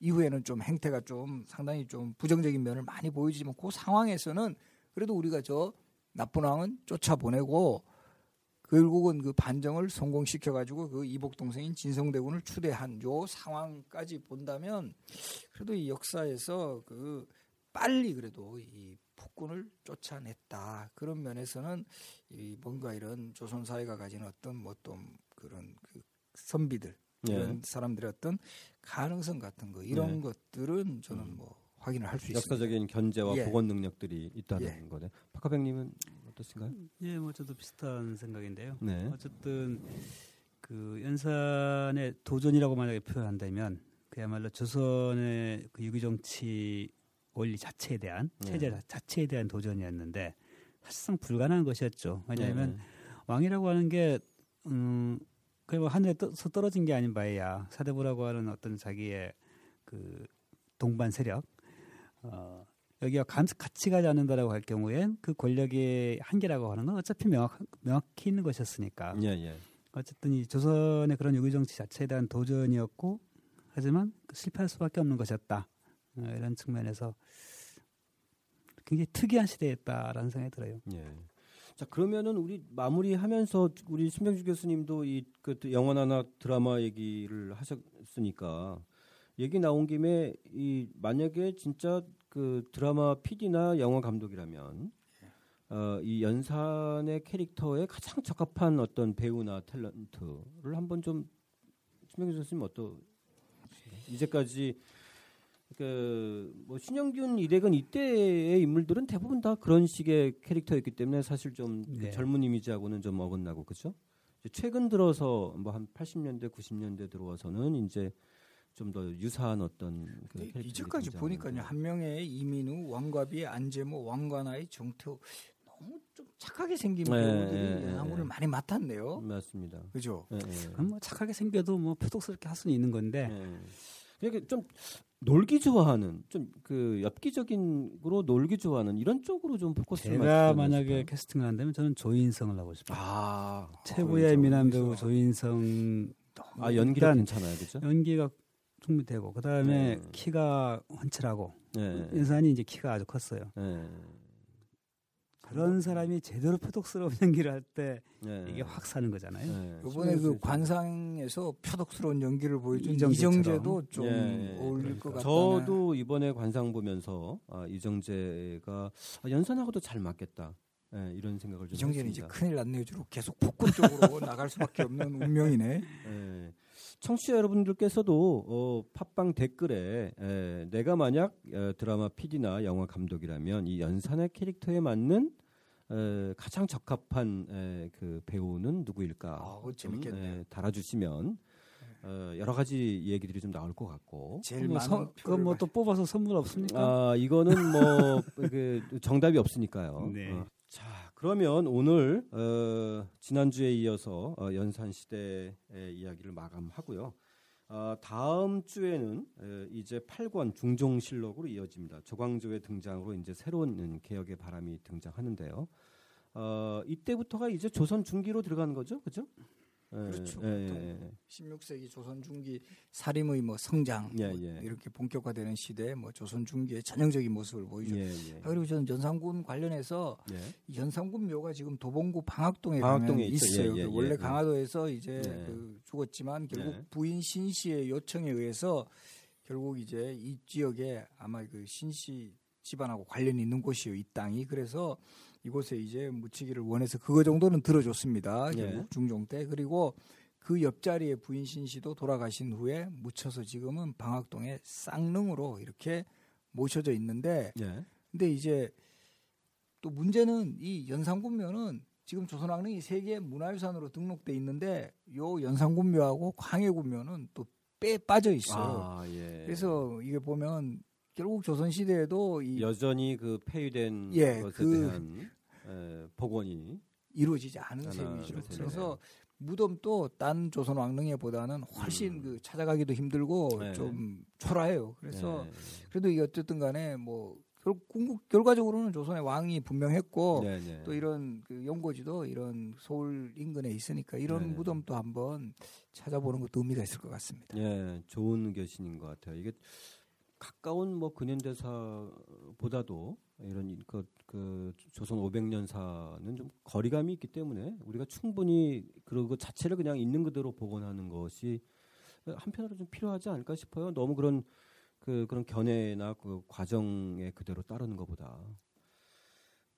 이후에는 좀 행태가 좀 상당히 좀 부정적인 면을 많이 보여주지만 그 상황에서는 그래도 우리가 저 나쁜 왕은 쫓아보내고 결국은 그 반정을 성공시켜 가지고 그 이복 동생인 진성대군을 추대한 요 상황까지 본다면 그래도 이 역사에서 그 빨리 그래도 이 폭군을 쫓아냈다 그런 면에서는 이 뭔가 이런 조선 사회가 가진 어떤 뭐 또 그런 그 선비들 예. 이런 사람들의 어떤 가능성 같은 거 이런 네. 것들은 저는 뭐 확인을 할 수 있습니다. 역사적인 견제와 예. 복원 능력들이 있다는 예. 거네. 박하백님은 어떠신가요? 예, 뭐 저도 비슷한 생각인데요. 네. 어쨌든 그 연산의 도전이라고 만약에 표현한다면 그야말로 조선의 그 유기 정치 원리 자체에 대한 네. 체제 자- 자체에 대한 도전이었는데 사실상 불가능한 것이었죠. 왜냐하면 네. 왕이라고 하는 게 음, 그뭐 하늘에 떠서 떨어진 게 아닌 바에야 사대부라고 하는 어떤 자기의 그 동반 세력 어, 여기가 간- 같이 가지 않는다라고 할 경우엔 그 권력의 한계라고 하는 건 어차피 명확, 명확히 있는 것이었으니까 예, 예. 어쨌든 이 조선의 그런 유교 정치 자체에 대한 도전이었고 하지만 실패할 수밖에 없는 것이었다 어, 이런 측면에서 굉장히 특이한 시대였다라는 생각이 들어요. 예. 자 그러면은 우리 마무리하면서 우리 신병주 교수님도 이그 영화나 드라마 얘기를 하셨으니까 얘기 나온 김에 이 만약에 진짜 그 드라마 PD나 영화 감독이라면 어, 이 연산의 캐릭터에 가장 적합한 어떤 배우나 탤런트를 한번 좀 신병주 교수님 어떠 이제까지 그뭐 신영균 이래근 이때의 인물들은 대부분 다 그런 식의 캐릭터였기 때문에 사실 좀그 네. 젊은 이미지하고는 좀 어긋나고 그렇죠. 최근 들어서 뭐 한 80년대 90년대 들어와서는 이제 좀 더 유사한 어떤 그 이제까지. 보니까요 한 명의 이민우, 왕과비, 안재모, 왕관아의 정태호 너무 좀 착하게 생긴 네, 배우들이 네, 네, 연하물을 네. 많이 맡았네요. 맞습니다. 그죠? 예, 예. 그럼 뭐 착하게 생겨도 뭐 표독스럽게 할 수는 있는 건데 예. 그러니까 좀 놀기 좋아하는 좀 그 엽기적인으로 놀기 좋아하는 이런 쪽으로 좀 포커스를 제가 만약에? 캐스팅을 한다면 저는 조인성을 하고 싶어요. 아 최고의 조인성. 미남 배우 조인성 아 연기가 괜찮아요, 그죠? 연기가 충분히 되고 그 다음에 네. 키가 훤칠하고 예. 연산이 이제 키가 아주 컸어요. 예. 그런 사람이 제대로 표독스러운 연기를 할때 예. 이게 확 사는 거잖아요. 예. 이번에 그 신경 관상에서 표독스러운 연기를 보여준 이정재처럼. 이정재도 좀 예, 예, 어울릴 것 같다. 저도 이번에 관상 보면서 아, 이정재가 아, 연산하고도 잘 맞겠다. 예, 이런 생각을 좀 이정재는 이제 했습니다. 큰일 났네요. 주로 계속 폭군 쪽으로 나갈 수밖에 없는 운명이네. 예. 청취자 여러분들께서도 어, 팟빵 댓글에 에, 내가 만약 어, 드라마 PD나 영화 감독이라면 이 연산의 캐릭터에 맞는 에, 가장 적합한 에, 그 배우는 누구일까? 아, 좀, 재밌겠네. 에, 달아주시면 어, 여러 가지 얘기들이 좀 나올 것 같고. 제일 뭐 많은 선- 그건 뭐또 뽑아서 선물 없습니까? 아 이거는 뭐 그 정답이 없으니까요. 네. 어, 자 그러면 오늘 어, 지난주에 이어서 어, 연산 시대의 이야기를 마감하고요. 어, 다음 주에는 에, 이제 8권 중종실록으로 이어집니다. 조광조의 등장으로 이제 새로운 개혁의 바람이 등장하는데요. 어, 이때부터가 이제 조선 중기로 들어가는 거죠, 그죠? 예, 그렇죠. 예, 예, 보통. 예. 16세기 조선 중기 사림의 뭐 성장 예, 뭐 예. 이렇게 본격화되는 시대 뭐 조선 중기의 전형적인 모습을 보이죠. 예, 예. 아, 그리고 저는 연산군 관련해서 예. 이 연산군 묘가 지금 도봉구 방학동에 방학동에. 있어요. 예, 예, 그 예, 원래 예. 강화도에서 이제 네. 그 죽었지만 결국 네. 부인 신씨의 요청에 의해서 결국 이제 이 지역에 아마 그 신씨 집안하고 관련이 있는 곳이에요. 이 땅이 그래서 이곳에 이제 묻히기를 원해서 그거 정도는 들어줬습니다. 예. 결국 중종 때 그리고 그 옆자리에 부인 신 씨도 돌아가신 후에 묻혀서 지금은 방학동의 쌍릉으로 이렇게 모셔져 있는데 예. 근데 이제 또 문제는 이 연산군묘는 지금 조선왕릉이 세계 문화유산으로 등록돼 있는데 요 연산군묘하고 광해군묘는 또 빼 빠져 있어요. 아, 예. 그래서 이게 보면 결국 조선 시대에도 이 여전히 그 폐위된 예, 것에 그- 대한 에, 복원이 이루어지지 않은 셈이죠. 그래서 무덤도 딴 조선 왕릉에보다는 훨씬 음. 그 찾아가기도 힘들고 네. 좀 초라해요. 그래서 예. 그래도 이게 어쨌든 간에 뭐 결, 궁극, 결과적으로는 조선의 왕이 분명했고 네, 네. 또 이런 그 연고지도 이런 서울 인근에 있으니까 이런 네네. 무덤도 한번 찾아보는 것도 의미가 있을 것 같습니다. 예, 좋은 결심인 것 같아요. 이게 가까운 뭐 근현대사보다도 이런 이- 그, 그 조선 500년사는 좀 거리감이 있기 때문에 우리가 충분히 그 자체를 그냥 있는 그대로 복원하는 것이 한편으로 좀 필요하지 않을까 싶어요. 너무 그런 그 그런 견해나 그 과정에 그대로 따르는 것보다.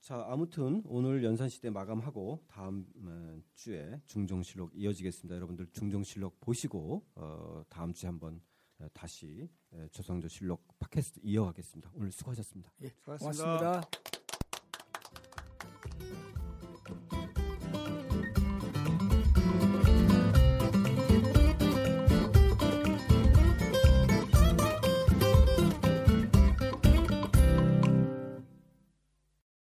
자, 아무튼 오늘 연산시대 마감하고 다음 어, 주에 중종실록 이어지겠습니다. 여러분들 중종실록 보시고 어, 다음 주에 한번 어, 다시 에, 조성조 실록 팟캐스트 이어가겠습니다. 오늘 수고하셨습니다. 예, 고맙습니다.